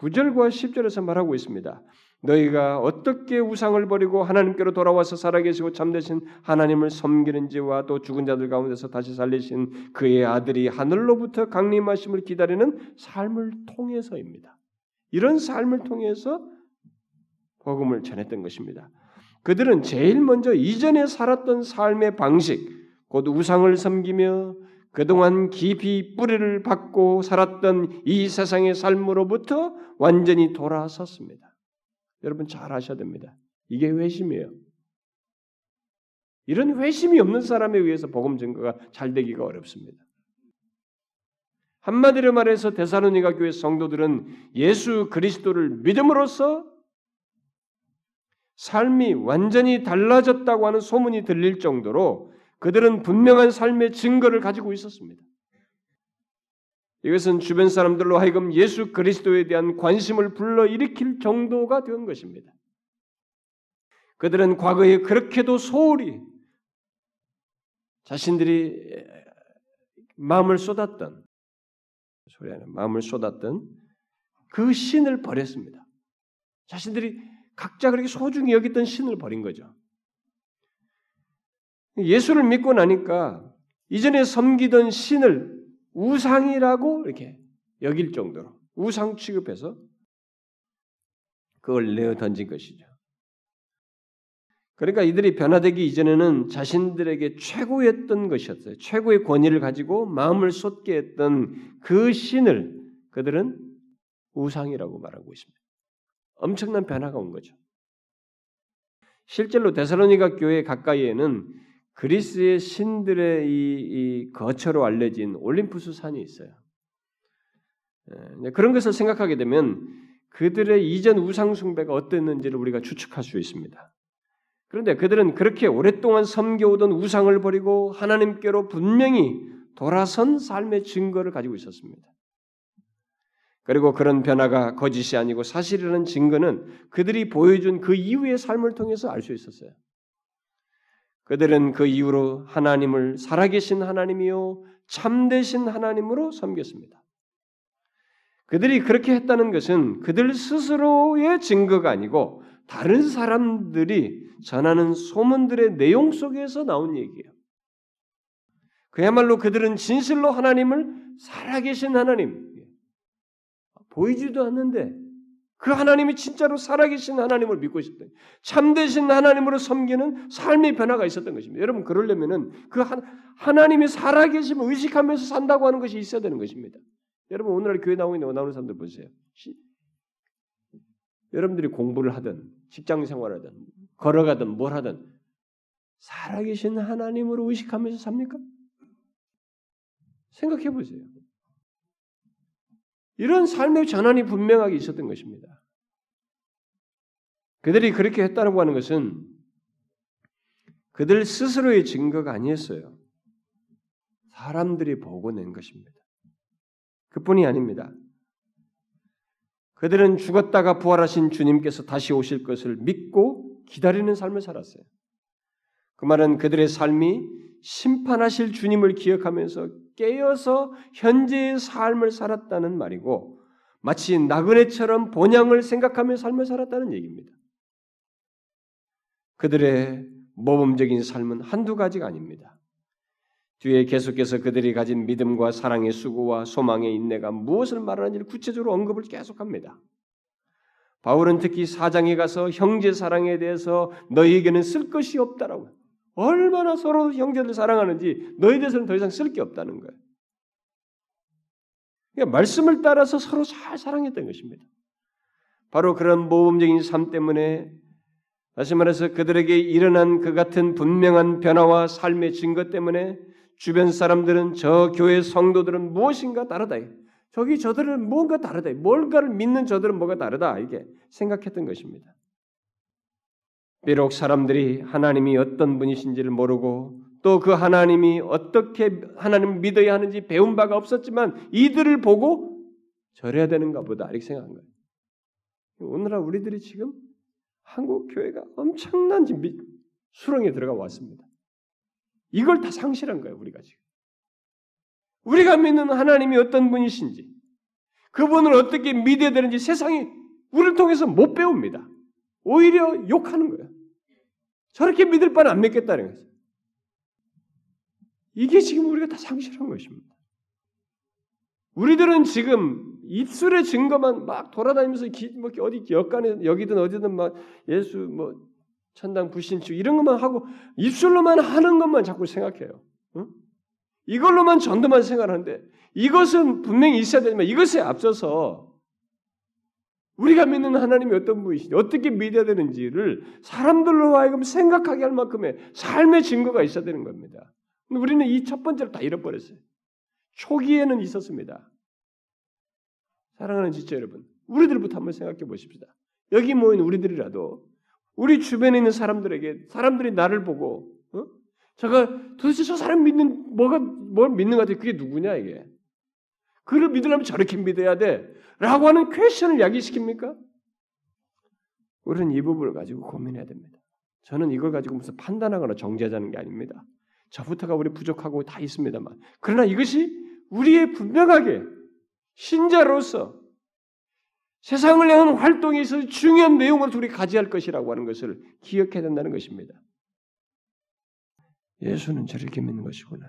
9절과 10절에서 말하고 있습니다. 너희가 어떻게 우상을 버리고 하나님께로 돌아와서 살아계시고 참되신 하나님을 섬기는지와 또 죽은 자들 가운데서 다시 살리신 그의 아들이 하늘로부터 강림하심을 기다리는 삶을 통해서입니다. 이런 삶을 통해서 복음을 전했던 것입니다. 그들은 제일 먼저 이전에 살았던 삶의 방식, 곧 우상을 섬기며 그동안 깊이 뿌리를 받고 살았던 이 세상의 삶으로부터 완전히 돌아섰습니다. 여러분 잘 아셔야 됩니다. 이게 회심이에요. 이런 회심이 없는 사람에 의해서 복음 증거가 잘 되기가 어렵습니다. 한마디로 말해서 데살로니가 교회 성도들은 예수 그리스도를 믿음으로써 삶이 완전히 달라졌다고 하는 소문이 들릴 정도로 그들은 분명한 삶의 증거를 가지고 있었습니다. 이것은 주변 사람들로 하여금 예수 그리스도에 대한 관심을 불러일으킬 정도가 된 것입니다. 그들은 과거에 그렇게도 소홀히 자신들이 마음을 쏟았던 소리 하는 마음을 쏟았던 그 신을 버렸습니다. 자신들이 각자 그렇게 소중히 여겼던 신을 버린 거죠. 예수를 믿고 나니까 이전에 섬기던 신을 우상이라고 이렇게 여길 정도로 우상 취급해서 그걸 내어 던진 것이죠. 그러니까 이들이 변화되기 이전에는 자신들에게 최고였던 것이었어요. 최고의 권위를 가지고 마음을 쏟게 했던 그 신을 그들은 우상이라고 말하고 있습니다. 엄청난 변화가 온 거죠. 실제로 데살로니가 교회 가까이에는 그리스의 신들의 이, 이 거처로 알려진 올림푸스 산이 있어요. 예, 그런 것을 생각하게 되면 그들의 이전 우상 숭배가 어땠는지를 우리가 추측할 수 있습니다. 그런데 그들은 그렇게 오랫동안 섬겨오던 우상을 버리고 하나님께로 분명히 돌아선 삶의 증거를 가지고 있었습니다. 그리고 그런 변화가 거짓이 아니고 사실이라는 증거는 그들이 보여준 그 이후의 삶을 통해서 알 수 있었어요. 그들은 그 이후로 하나님을 살아계신 하나님이요 참되신 하나님으로 섬겼습니다. 그들이 그렇게 했다는 것은 그들 스스로의 증거가 아니고 다른 사람들이 전하는 소문들의 내용 속에서 나온 얘기예요. 그야말로 그들은 진실로 하나님을 살아계신 하나님, 보이지도 않는데 그 하나님이 진짜로 살아계신 하나님을 믿고 있었던 참되신 하나님으로 섬기는 삶의 변화가 있었던 것입니다. 여러분 그러려면은 그 하나님이 살아계심을 의식하면서 산다고 하는 것이 있어야 되는 것입니다. 여러분 오늘날 교회 나오는 사람들 보세요. 여러분들이 공부를 하든 직장 생활을 하든 걸어가든 뭘 하든 살아계신 하나님으로 의식하면서 삽니까? 생각해 보세요. 이런 삶의 전환이 분명하게 있었던 것입니다. 그들이 그렇게 했다고 하는 것은 그들 스스로의 증거가 아니었어요. 사람들이 보고 낸 것입니다. 그뿐이 아닙니다. 그들은 죽었다가 부활하신 주님께서 다시 오실 것을 믿고 기다리는 삶을 살았어요. 그 말은 그들의 삶이 심판하실 주님을 기억하면서 깨어서 현재의 삶을 살았다는 말이고 마치 나그네처럼 본향을 생각하며 삶을 살았다는 얘기입니다. 그들의 모범적인 삶은 한두 가지가 아닙니다. 뒤에 계속해서 그들이 가진 믿음과 사랑의 수고와 소망의 인내가 무엇을 말하는지를 구체적으로 언급을 계속합니다. 바울은 특히 사장에 가서 형제 사랑에 대해서 너희에게는 쓸 것이 없다라고 얼마나 서로 형제들 사랑하는지 너희 대해서는 더 이상 쓸 게 없다는 거예요. 그러니까 말씀을 따라서 서로 잘 사랑했던 것입니다. 바로 그런 모범적인 삶 때문에 다시 말해서 그들에게 일어난 그 같은 분명한 변화와 삶의 증거 때문에 주변 사람들은 저 교회 성도들은 무엇인가 다르다. 저기 저들은 뭔가 다르다. 뭘가를 믿는 저들은 뭐가 다르다. 이게 생각했던 것입니다. 비록 사람들이 하나님이 어떤 분이신지를 모르고 또 그 하나님이 어떻게 하나님을 믿어야 하는지 배운 바가 없었지만 이들을 보고 절해야 되는가 보다 이렇게 생각한 거예요. 오늘날 우리들이 지금 한국 교회가 엄청난 수렁에 들어가 왔습니다. 이걸 다 상실한 거예요, 우리가 지금. 우리가 믿는 하나님이 어떤 분이신지, 그분을 어떻게 믿어야 되는지 세상이 우리를 통해서 못 배웁니다. 오히려 욕하는 거예요. 저렇게 믿을 바는 안 믿겠다는 거죠. 이게 지금 우리가 다 상실한 것입니다. 우리들은 지금 입술의 증거만 막 돌아다니면서 기, 뭐 어디 역간에 여기든 어디든 막 예수 뭐 천당 불신주 이런 것만 하고 입술로만 하는 것만 자꾸 생각해요. 응? 이걸로만 전도만 생각하는데 이것은 분명히 있어야 되지만 이것에 앞서서 우리가 믿는 하나님이 어떤 분이신지 어떻게 믿어야 되는지를 사람들로 하여금 생각하게 할 만큼의 삶의 증거가 있어야 되는 겁니다. 우리는 이 첫 번째를 다 잃어버렸어요. 초기에는 있었습니다. 사랑하는 지체 여러분, 우리들부터 한번 생각해 보십시다. 여기 모인 우리들이라도 우리 주변에 있는 사람들에게 사람들이 나를 보고 어? 제가 도대체 저 사람 믿는 뭐가 뭘 믿는 것 같아? 그게 누구냐 이게? 그를 믿으려면 저렇게 믿어야 돼. 라고 하는 퀘션을 야기시킵니까? 우리는 이 부분을 가지고 고민해야 됩니다. 저는 이걸 가지고 무슨 판단하거나 정죄하자는 게 아닙니다. 저부터가 우리 부족하고 다 있습니다만. 그러나 이것이 우리의 분명하게 신자로서 세상을 향한 활동에 있어서 중요한 내용을 우리 가지할 것이라고 하는 것을 기억해야 된다는 것입니다. 예수는 저렇게 믿는 것이구나.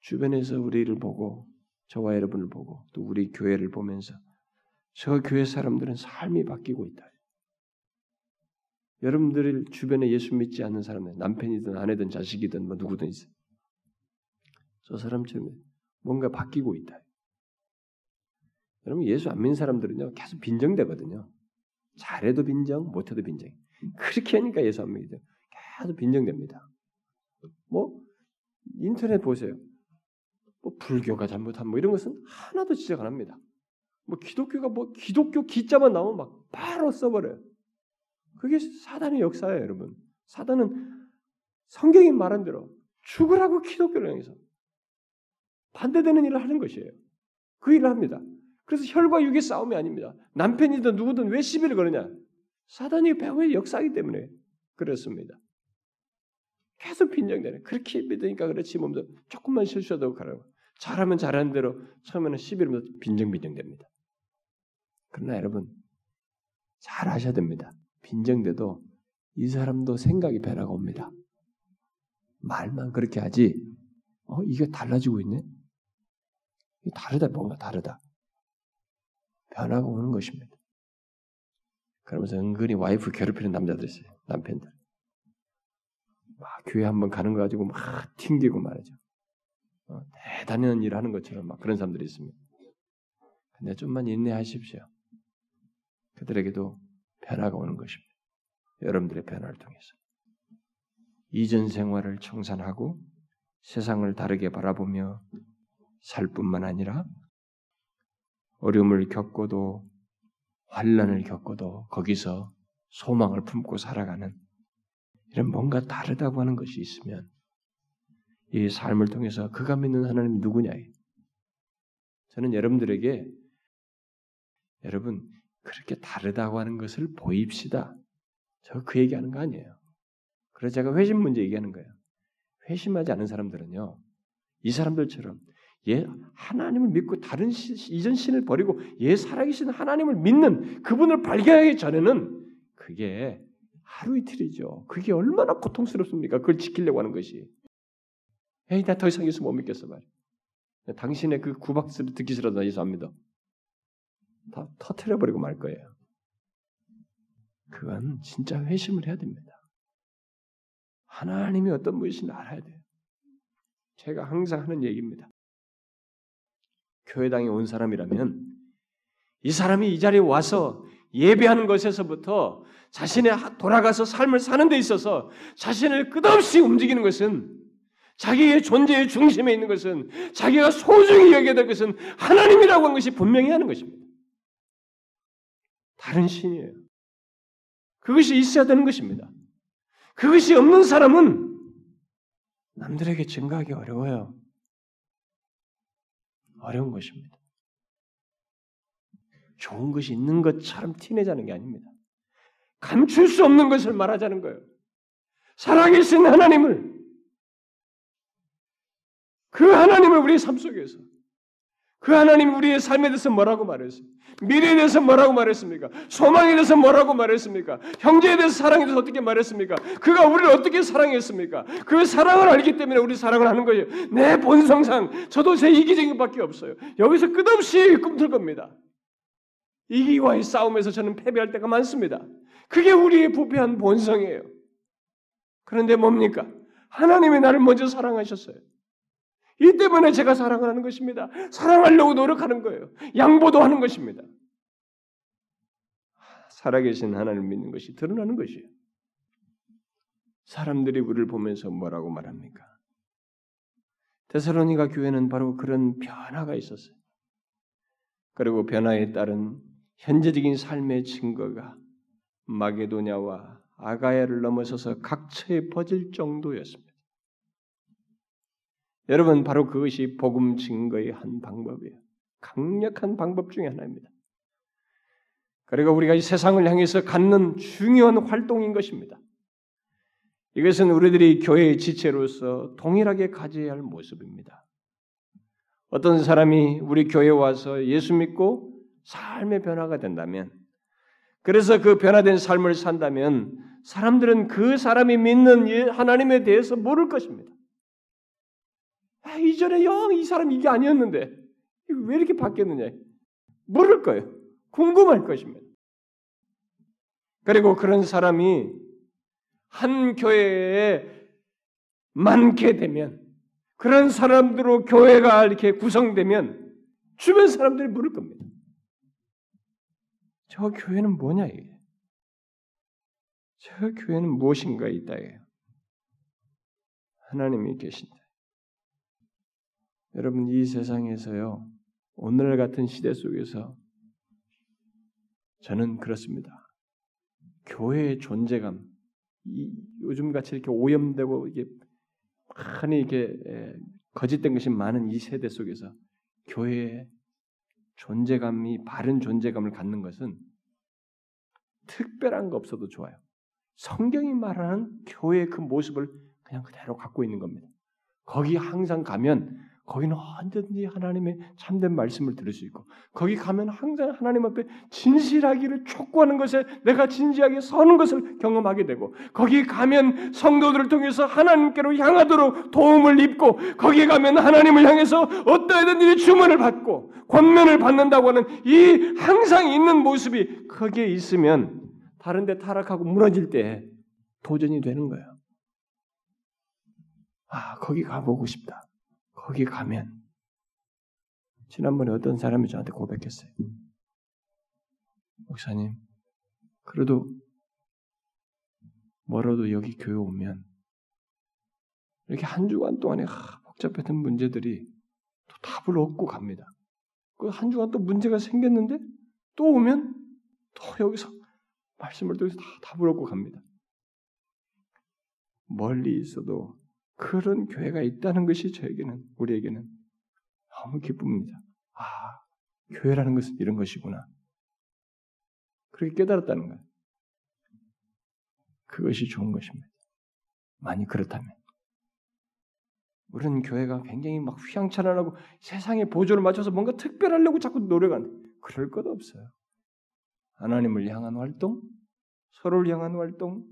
주변에서 우리를 보고 저와 여러분을 보고 또 우리 교회를 보면서 저 교회 사람들은 삶이 바뀌고 있다. 여러분들 주변에 예수 믿지 않는 사람들, 남편이든 아내든 자식이든 뭐 누구든 있어. 저 사람처럼 뭔가 바뀌고 있다. 여러분 예수 안 믿는 사람들은요 계속 빈정되거든요. 잘해도 빈정, 못해도 빈정. 그렇게 하니까 예수 안 믿죠. 계속 빈정됩니다. 뭐 인터넷 보세요. 뭐 불교가 잘못한 뭐 이런 것은 하나도 지적 안 합니다. 뭐 기독교가 뭐 기독교 기자만 나오면 막 바로 써버려요. 그게 사단의 역사예요, 여러분. 사단은 성경이 말한 대로 죽으라고 기독교를 향해서 반대되는 일을 하는 것이에요. 그 일을 합니다. 그래서 혈과 육의 싸움이 아닙니다. 남편이든 누구든 왜 시비를 거느냐? 사단이 배후의 역사이기 때문에 그렇습니다. 계속 빈정되네. 그렇게 믿으니까 그렇지 몸도 조금만 실수해도 가라고. 잘하면 잘하는 대로 처음에는 시비를 빈정빈정됩니다. 그러나 여러분 잘 하셔야 됩니다. 빈정돼도 이 사람도 생각이 변화가 옵니다. 말만 그렇게 하지. 어 이게 달라지고 있네. 다르다 뭔가 다르다. 변화가 오는 것입니다. 그러면서 은근히 와이프 괴롭히는 남자들 있어요. 남편들. 막 교회 한번 가는 거 가지고 막 튕기고 말이죠. 어, 대단한 일 하는 것처럼 막 그런 사람들이 있습니다. 근데 좀만 인내하십시오. 그들에게도 변화가 오는 것입니다. 여러분들의 변화를 통해서. 이전 생활을 청산하고 세상을 다르게 바라보며 살 뿐만 아니라 어려움을 겪고도 환란을 겪고도 거기서 소망을 품고 살아가는 이런 뭔가 다르다고 하는 것이 있으면 이 삶을 통해서 그가 믿는 하나님이 누구냐? 저는 여러분들에게 여러분 그렇게 다르다고 하는 것을 보입시다. 저 그 얘기하는 거 아니에요. 그래서 제가 회심 문제 얘기하는 거예요. 회심하지 않은 사람들은요, 이 사람들처럼 예 하나님을 믿고 다른 시, 이전 신을 버리고 예 살아계신 하나님을 믿는 그분을 발견하기 전에는 그게 하루 이틀이죠. 그게 얼마나 고통스럽습니까? 그걸 지키려고 하는 것이. 에이, 나 더 이상 예수 못 믿겠어 말. 당신의 그 구박스를 듣기 싫어서 예수 안 믿어. 다 터트려 버리고 말 거예요. 그건 진짜 회심을 해야 됩니다. 하나님이 어떤 분이신지 알아야 돼요. 제가 항상 하는 얘기입니다. 교회당에 온 사람이라면 이 사람이 이 자리에 와서 예배하는 것에서부터 자신의 돌아가서 삶을 사는 데 있어서 자신을 끝없이 움직이는 것은 자기의 존재의 중심에 있는 것은 자기가 소중히 여겨야 될 것은 하나님이라고 한 것이 분명히 하는 것입니다. 다른 신이에요. 그것이 있어야 되는 것입니다. 그것이 없는 사람은 남들에게 증가하기 어려워요. 어려운 것입니다. 좋은 것이 있는 것처럼 티내자는 게 아닙니다. 감출 수 없는 것을 말하자는 거예요. 살아계신 하나님을 그 하나님을 우리의 삶 속에서 그 하나님 우리의 삶에 대해서 뭐라고 말했어요? 미래에 대해서 뭐라고 말했습니까? 소망에 대해서 뭐라고 말했습니까? 형제에 대해서 사랑에 대해서 어떻게 말했습니까? 그가 우리를 어떻게 사랑했습니까? 그 사랑을 알기 때문에 우리 사랑을 하는 거예요. 내 본성상 저도 제 이기적인 밖에 없어요. 여기서 끝없이 꿈틀 겁니다. 이기와의 싸움에서 저는 패배할 때가 많습니다. 그게 우리의 부패한 본성이에요. 그런데 뭡니까? 하나님이 나를 먼저 사랑하셨어요. 이 때문에 제가 사랑을 하는 것입니다. 사랑하려고 노력하는 거예요. 양보도 하는 것입니다. 살아계신 하나님을 믿는 것이 드러나는 것이에요. 사람들이 우리를 보면서 뭐라고 말합니까? 데살로니가 교회는 바로 그런 변화가 있었어요. 그리고 변화에 따른 현재적인 삶의 증거가 마게도냐와 아가야를 넘어서서 각처에 퍼질 정도였습니다. 여러분 바로 그것이 복음 증거의 한 방법이에요. 강력한 방법 중의 하나입니다. 그리고 우리가 이 세상을 향해서 갖는 중요한 활동인 것입니다. 이것은 우리들이 교회의 지체로서 동일하게 가져야 할 모습입니다. 어떤 사람이 우리 교회에 와서 예수 믿고 삶의 변화가 된다면, 그래서 그 변화된 삶을 산다면 사람들은 그 사람이 믿는 예, 하나님에 대해서 모를 것입니다. 아, 이전에 영 이 사람 이게 아니었는데 왜 이렇게 바뀌었느냐 모를 거예요. 궁금할 것입니다. 그리고 그런 사람이 한 교회에 많게 되면 그런 사람들로 교회가 이렇게 구성되면 주변 사람들이 물을 겁니다. 저 교회는 뭐냐 이게? 저 교회는 무엇인가 있다예요. 하나님이 계신다. 여러분 이 세상에서요 오늘 같은 시대 속에서 저는 그렇습니다. 교회의 존재감, 요즘 같이 이렇게 오염되고 이게 많이 이렇게 거짓된 것이 많은 이 세대 속에서 교회의 존재감이 바른 존재감을 갖는 것은 특별한 거 없어도 좋아요. 성경이 말하는 교회의 그 모습을 그냥 그대로 갖고 있는 겁니다. 거기 항상 가면 거기는 언제든지 하나님의 참된 말씀을 들을 수 있고 거기 가면 항상 하나님 앞에 진실하기를 촉구하는 것에 내가 진지하게 서는 것을 경험하게 되고 거기 가면 성도들을 통해서 하나님께로 향하도록 도움을 입고 거기 가면 하나님을 향해서 어떠하든 일이 주문을 받고 권면을 받는다고 하는 이 항상 있는 모습이 거기에 있으면 다른 데 타락하고 무너질 때 도전이 되는 거예요. 아, 거기 가보고 싶다. 거기 가면 지난번에 어떤 사람이 저한테 고백했어요. 목사님, 그래도 뭐라도 여기 교회 오면 이렇게 한 주간 동안에 복잡했던 문제들이 또 답을 얻고 갑니다. 그 한 주간 또 문제가 생겼는데 또 오면 또 여기서 말씀을 통해서 다 답을 얻고 갑니다. 멀리 있어도 그런 교회가 있다는 것이 저에게는 우리에게는 너무 기쁩니다. 아, 교회라는 것은 이런 것이구나. 그렇게 깨달았다는 거예요. 그것이 좋은 것입니다. 많이 그렇다면. 우리는 교회가 굉장히 막 휘황찬란하고 세상의 보조를 맞춰서 뭔가 특별하려고 자꾸 노력하는 그럴 것 없어요. 하나님을 향한 활동, 서로를 향한 활동,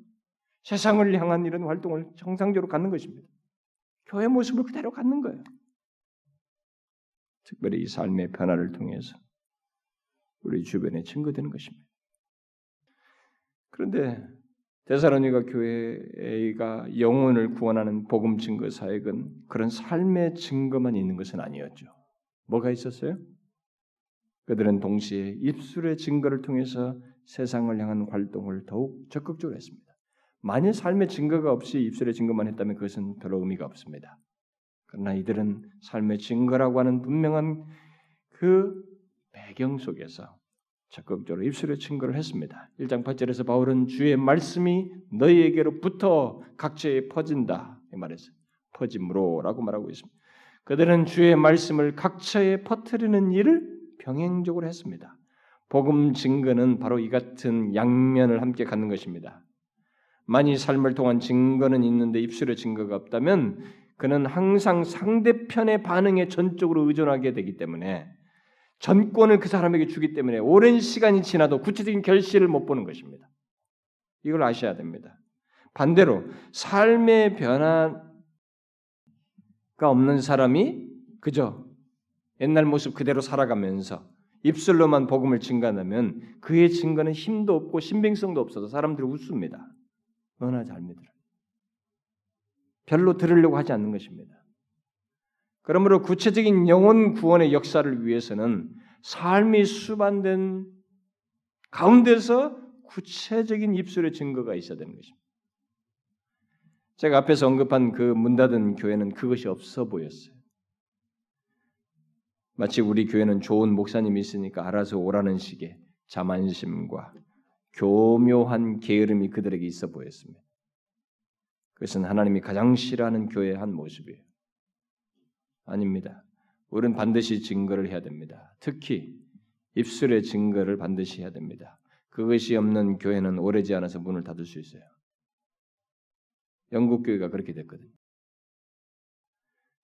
세상을 향한 이런 활동을 정상적으로 갖는 것입니다. 교회 모습을 그대로 갖는 거예요. 특별히 이 삶의 변화를 통해서 우리 주변에 증거되는 것입니다. 그런데 대사로니가 교회가 영혼을 구원하는 복음 증거 사역은 그런 삶의 증거만 있는 것은 아니었죠. 뭐가 있었어요? 그들은 동시에 입술의 증거를 통해서 세상을 향한 활동을 더욱 적극적으로 했습니다. 만일 삶의 증거가 없이 입술의 증거만 했다면 그것은 별로 의미가 없습니다. 그러나 이들은 삶의 증거라고 하는 분명한 그 배경 속에서 적극적으로 입술의 증거를 했습니다. 1장 8절에서 바울은 주의 말씀이 너희에게로부터 각처에 퍼진다. 이 말에서 퍼짐으로라고 말하고 있습니다. 그들은 주의 말씀을 각처에 퍼뜨리는 일을 병행적으로 했습니다. 복음 증거는 바로 이 같은 양면을 함께 갖는 것입니다. 만일 삶을 통한 증거는 있는데 입술의 증거가 없다면 그는 항상 상대편의 반응에 전적으로 의존하게 되기 때문에 전권을 그 사람에게 주기 때문에 오랜 시간이 지나도 구체적인 결실을 못 보는 것입니다. 이걸 아셔야 됩니다. 반대로 삶의 변화가 없는 사람이 그저 옛날 모습 그대로 살아가면서 입술로만 복음을 증가하면 그의 증거는 힘도 없고 신빙성도 없어서 사람들이 웃습니다. 너나 잘 믿으라. 별로 들으려고 하지 않는 것입니다. 그러므로 구체적인 영혼 구원의 역사를 위해서는 삶이 수반된 가운데서 구체적인 입술의 증거가 있어야 되는 것입니다. 제가 앞에서 언급한 그 문 닫은 교회는 그것이 없어 보였어요. 마치 우리 교회는 좋은 목사님이 있으니까 알아서 오라는 식의 자만심과 교묘한 게으름이 그들에게 있어 보였습니다. 그것은 하나님이 가장 싫어하는 교회의 한 모습이에요. 아닙니다. 우리는 반드시 증거를 해야 됩니다. 특히 입술의 증거를 반드시 해야 됩니다. 그것이 없는 교회는 오래지 않아서 문을 닫을 수 있어요. 영국 교회가 그렇게 됐거든요.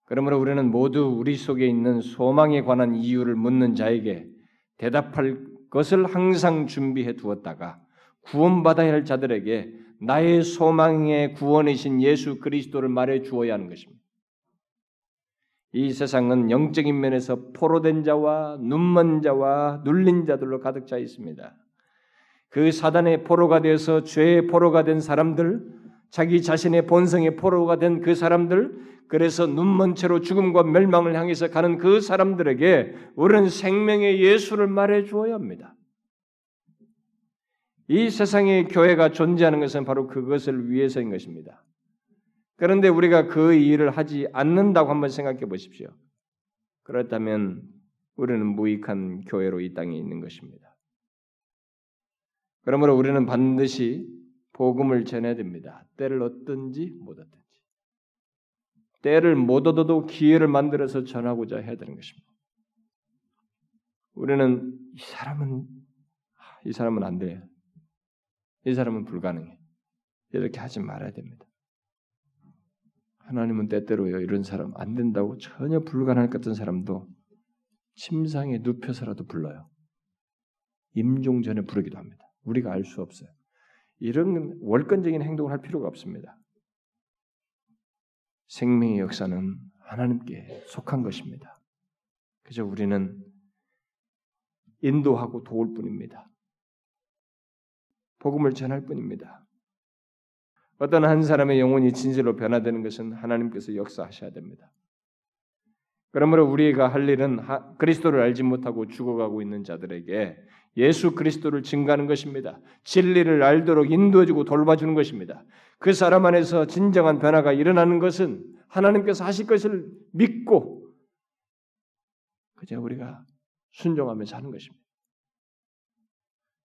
그러므로 우리는 모두 우리 속에 있는 소망에 관한 이유를 묻는 자에게 대답할 것을 항상 준비해 두었다가 구원받아야 할 자들에게 나의 소망의 구원이신 예수 그리스도를 말해 주어야 하는 것입니다. 이 세상은 영적인 면에서 포로된 자와 눈먼 자와 눌린 자들로 가득 차 있습니다. 그 사단의 포로가 되어서 죄의 포로가 된 사람들, 자기 자신의 본성의 포로가 된 그 사람들, 그래서 눈먼 채로 죽음과 멸망을 향해서 가는 그 사람들에게 우리는 생명의 예수를 말해 주어야 합니다. 이 세상의 교회가 존재하는 것은 바로 그것을 위해서인 것입니다. 그런데 우리가 그 일을 하지 않는다고 한번 생각해 보십시오. 그렇다면 우리는 무익한 교회로 이 땅에 있는 것입니다. 그러므로 우리는 반드시 복음을 전해야 됩니다. 때를 얻든지 못 얻든지. 때를 못 얻어도 기회를 만들어서 전하고자 해야 되는 것입니다. 우리는 이 사람은 이 사람은 안 돼. 이 사람은 불가능해. 이렇게 하지 말아야 됩니다. 하나님은 때때로요 이런 사람 안 된다고 전혀 불가능할 것 같은 사람도 침상에 눕혀서라도 불러요. 임종 전에 부르기도 합니다. 우리가 알 수 없어요. 이런 월권적인 행동을 할 필요가 없습니다. 생명의 역사는 하나님께 속한 것입니다. 그저 우리는 인도하고 도울 뿐입니다. 복음을 전할 뿐입니다. 어떤 한 사람의 영혼이 진실로 변화되는 것은 하나님께서 역사하셔야 됩니다. 그러므로 우리가 할 일은 그리스도를 알지 못하고 죽어가고 있는 자들에게 예수 그리스도를 증가하는 것입니다. 진리를 알도록 인도해주고 돌봐주는 것입니다. 그 사람 안에서 진정한 변화가 일어나는 것은 하나님께서 하실 것을 믿고 그저 우리가 순종하면서 하는 것입니다.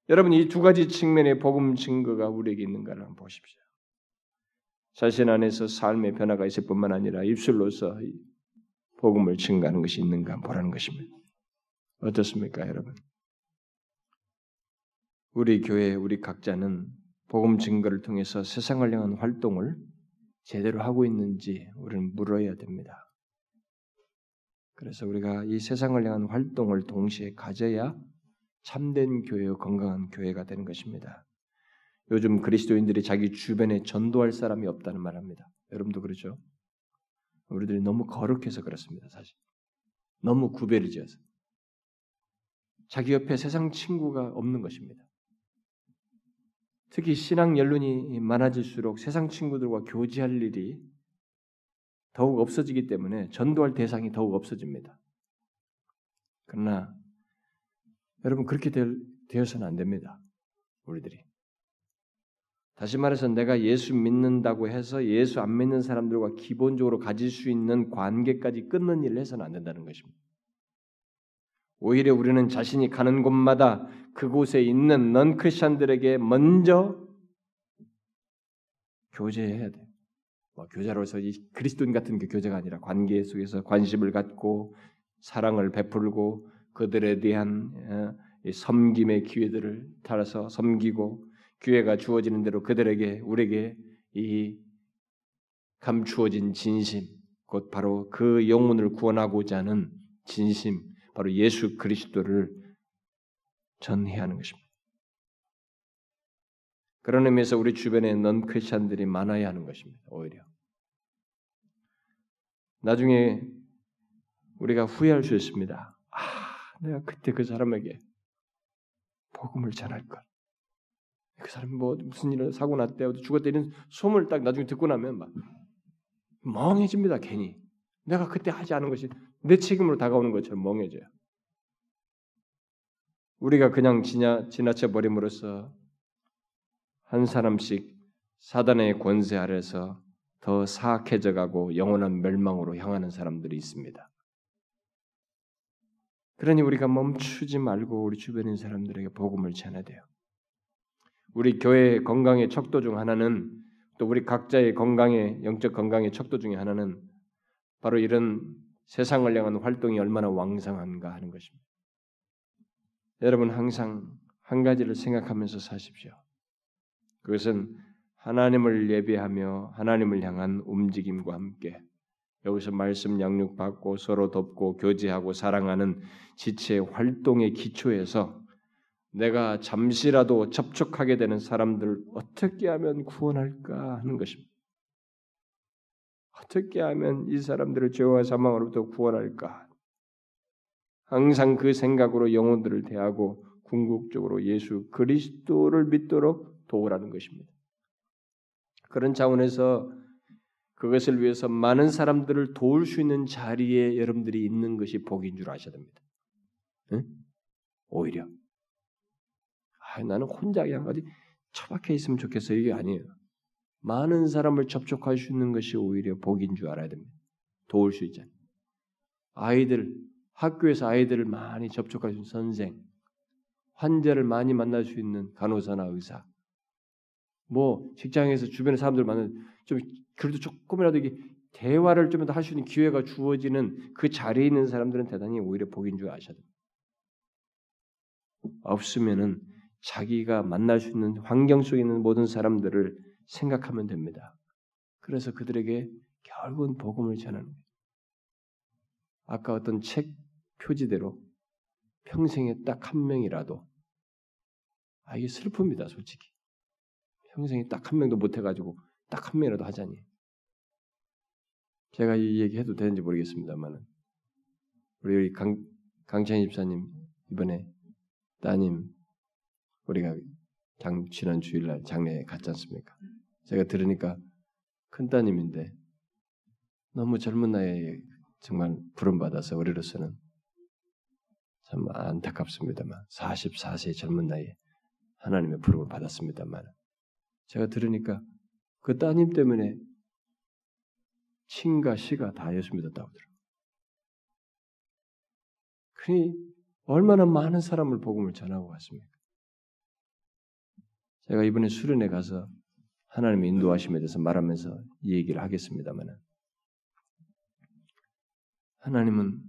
여러분 이 두 가지 측면의 복음 증거가 우리에게 있는가를 한번 보십시오. 자신 안에서 삶의 변화가 있을 뿐만 아니라 입술로서 복음을 증가하는 것이 있는가 보라는 것입니다. 어떻습니까, 여러분? 우리 교회 우리 각자는 복음 증거를 통해서 세상을 향한 활동을 제대로 하고 있는지 우리는 물어야 됩니다. 그래서 우리가 이 세상을 향한 활동을 동시에 가져야 참된 교회요 건강한 교회가 되는 것입니다. 요즘 그리스도인들이 자기 주변에 전도할 사람이 없다는 말합니다. 여러분도 그렇죠? 우리들이 너무 거룩해서 그렇습니다. 사실 너무 구별이 지어서 자기 옆에 세상 친구가 없는 것입니다. 특히 신앙 연륜이 많아질수록 세상 친구들과 교제할 일이 더욱 없어지기 때문에 전도할 대상이 더욱 없어집니다. 그러나 여러분 그렇게 되어서는 안 됩니다. 우리들이 다시 말해서 내가 예수 믿는다고 해서 예수 안 믿는 사람들과 기본적으로 가질 수 있는 관계까지 끊는 일을 해서는 안 된다는 것입니다. 오히려 우리는 자신이 가는 곳마다 그곳에 있는 넌 크리스천들에게 먼저 교제해야 돼. 뭐 교제로서 이 그리스도인 같은 게 교제가 아니라 관계 속에서 관심을 갖고 사랑을 베풀고 그들에 대한 어, 섬김의 기회들을 따라서 섬기고 기회가 주어지는 대로 그들에게 우리에게 이 감추어진 진심 곧 바로 그 영혼을 구원하고자 하는 진심 바로 예수 그리스도를 전해야 하는 것입니다. 그런 의미에서 우리 주변에 넌 크리스천들이 많아야 하는 것입니다. 오히려 나중에 우리가 후회할 수 있습니다. 아, 내가 그때 그 사람에게 복음을 전할 것. 그 사람이 뭐 무슨 일을 사고 났대요, 죽었대 이런 소문을 딱 나중에 듣고 나면 막 멍해집니다. 괜히 내가 그때 하지 않은 것이 내 책임으로 다가오는 것처럼 멍해져요. 우리가 그냥 지나, 지나 쳐 버림으로써 한 사람씩 사단의 권세 아래서 더 사악해져 가고 영원한 멸망으로 향하는 사람들이 있습니다. 그러니 우리가 멈추지 말고 우리 주변인 사람들에게 복음을 전해야 돼요. 우리 교회의 건강의 척도 중 하나는 또 우리 각자의 건강의 영적 건강의 척도 중에 하나는 바로 이런 세상을 향한 활동이 얼마나 왕성한가 하는 것입니다. 여러분 항상 한 가지를 생각하면서 사십시오. 그것은 하나님을 예배하며 하나님을 향한 움직임과 함께 여기서 말씀 양육 받고 서로 돕고 교제하고 사랑하는 지체 활동의 기초에서 내가 잠시라도 접촉하게 되는 사람들 어떻게 하면 구원할까 하는 것입니다. 어떻게 하면 이 사람들을 죄와 사망으로부터 구원할까? 항상 그 생각으로 영혼들을 대하고 궁극적으로 예수 그리스도를 믿도록 도우라는 것입니다. 그런 차원에서 그것을 위해서 많은 사람들을 도울 수 있는 자리에 여러분들이 있는 것이 복인 줄 아셔야 됩니다. 응? 오히려 아, 나는 혼자 그냥 어디 처박혀 있으면 좋겠어 이게 아니에요. 많은 사람을 접촉할 수 있는 것이 오히려 복인 줄 알아야 됩니다. 도울 수 있잖아요. 아이들 학교에서 아이들을 많이 있는 선생, 환자를 많이 만날 수 있는 간호사나 의사, 뭐 직장에서 주변의 사람들 만나 좀 그래도 조금이라도 이게 대화를 좀 더 할 수 있는 기회가 주어지는 그 자리에 있는 사람들은 대단히 오히려 복인 줄 아셔야 됩니다. 없으면은 자기가 만날 수 있는 환경 속에 있는 모든 사람들을 생각하면 됩니다. 그래서 그들에게 결국은 복음을 전하는 거예요. 아까 어떤 책 표지대로 평생에 딱 한 명이라도 아 이게 슬픕니다, 솔직히. 평생에 딱 한 명도 못 해가지고 딱 한 명이라도 하자니. 제가 이 얘기 해도 되는지 모르겠습니다만은 우리 강 강찬희 집사님 이번에 따님 우리가 장, 지난 주일날 장례에 갔지 않습니까? 제가 들으니까 큰 따님인데 너무 젊은 나이에 정말 부름 받아서 우리로서는 참 안타깝습니다만 44세의 젊은 나이에 하나님의 부름을 받았습니다만 제가 들으니까 그 따님 때문에 친가 시가 다 예수 믿었다고 들어요. 그니 얼마나 많은 사람을 복음을 전하고 왔습니까? 제가 이번에 수련회 가서 하나님의 인도하심에 대해서 말하면서 이 얘기를 하겠습니다만 하나님은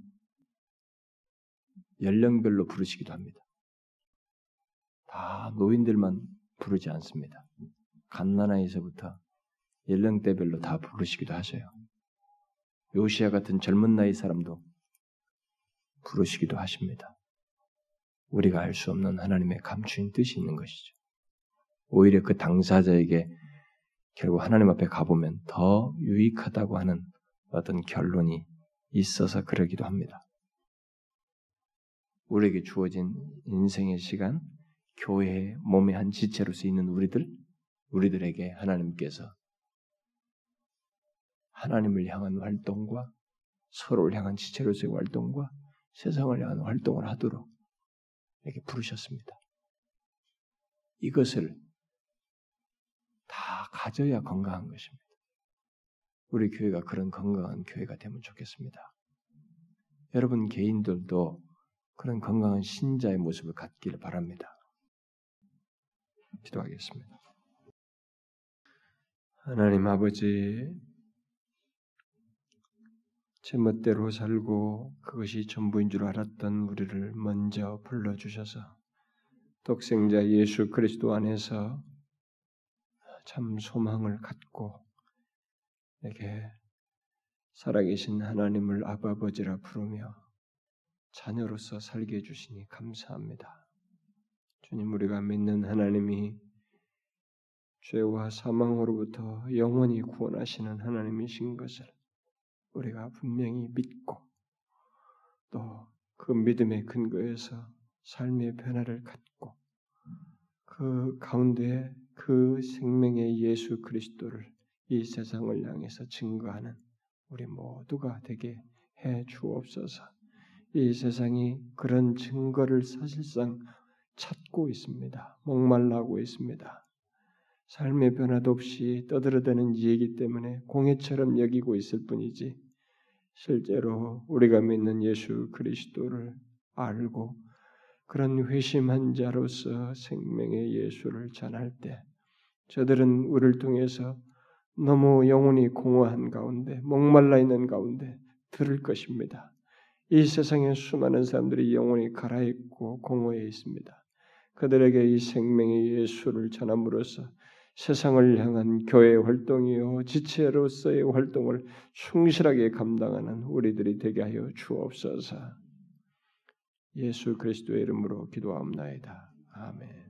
연령별로 부르시기도 합니다. 다 노인들만 부르지 않습니다. 갓난아이에서부터 연령대별로 다 부르시기도 하셔요. 요시아 같은 젊은 나이 사람도 부르시기도 하십니다. 우리가 알 수 없는 하나님의 감추인 뜻이 있는 것이죠. 오히려 그 당사자에게 결국 하나님 앞에 가보면 더 유익하다고 하는 어떤 결론이 있어서 그러기도 합니다. 우리에게 주어진 인생의 시간, 교회의 몸의 한 지체로서 있는 우리들, 우리들에게 하나님께서 하나님을 향한 활동과 서로를 향한 지체로서의 활동과 세상을 향한 활동을 하도록 이렇게 부르셨습니다. 이것을 다 가져야 건강한 것입니다. 우리 교회가 그런 건강한 교회가 되면 좋겠습니다. 여러분 개인들도 그런 건강한 신자의 모습을 갖기를 바랍니다. 기도하겠습니다. 하나님 아버지, 제 멋대로 살고 그것이 전부인 줄 알았던 우리를 먼저 불러주셔서 독생자 예수 그리스도 안에서 참 소망을 갖고 내게 살아계신 하나님을 아버지라 부르며 자녀로서 살게 해주시니 감사합니다. 주님 우리가 믿는 하나님이 죄와 사망으로부터 영원히 구원하시는 하나님이신 것을 우리가 분명히 믿고 또 그 믿음의 근거에서 삶의 변화를 갖고 그 가운데 그 생명의 예수 그리스도를 이 세상을 향해서 증거하는 우리 모두가 되게 해 주옵소서. 이 세상이 그런 증거를 사실상 찾고 있습니다. 목말라고 있습니다. 삶의 변화도 없이 떠들어대는 얘기 때문에 공해처럼 여기고 있을 뿐이지 실제로 우리가 믿는 예수 그리스도를 알고 그런 회심한 자로서 생명의 예수를 전할 때 저들은 우리를 통해서 너무 영혼이 공허한 가운데 목말라 있는 가운데 들을 것입니다. 이 세상에 수많은 사람들이 영혼이 갈아있고 공허해 있습니다. 그들에게 이 생명의 예수를 전함으로써 세상을 향한 교회 활동이요 지체로서의 활동을 충실하게 감당하는 우리들이 되게 하여 주옵소서. 예수 그리스도의 이름으로 기도합나이다. 아멘.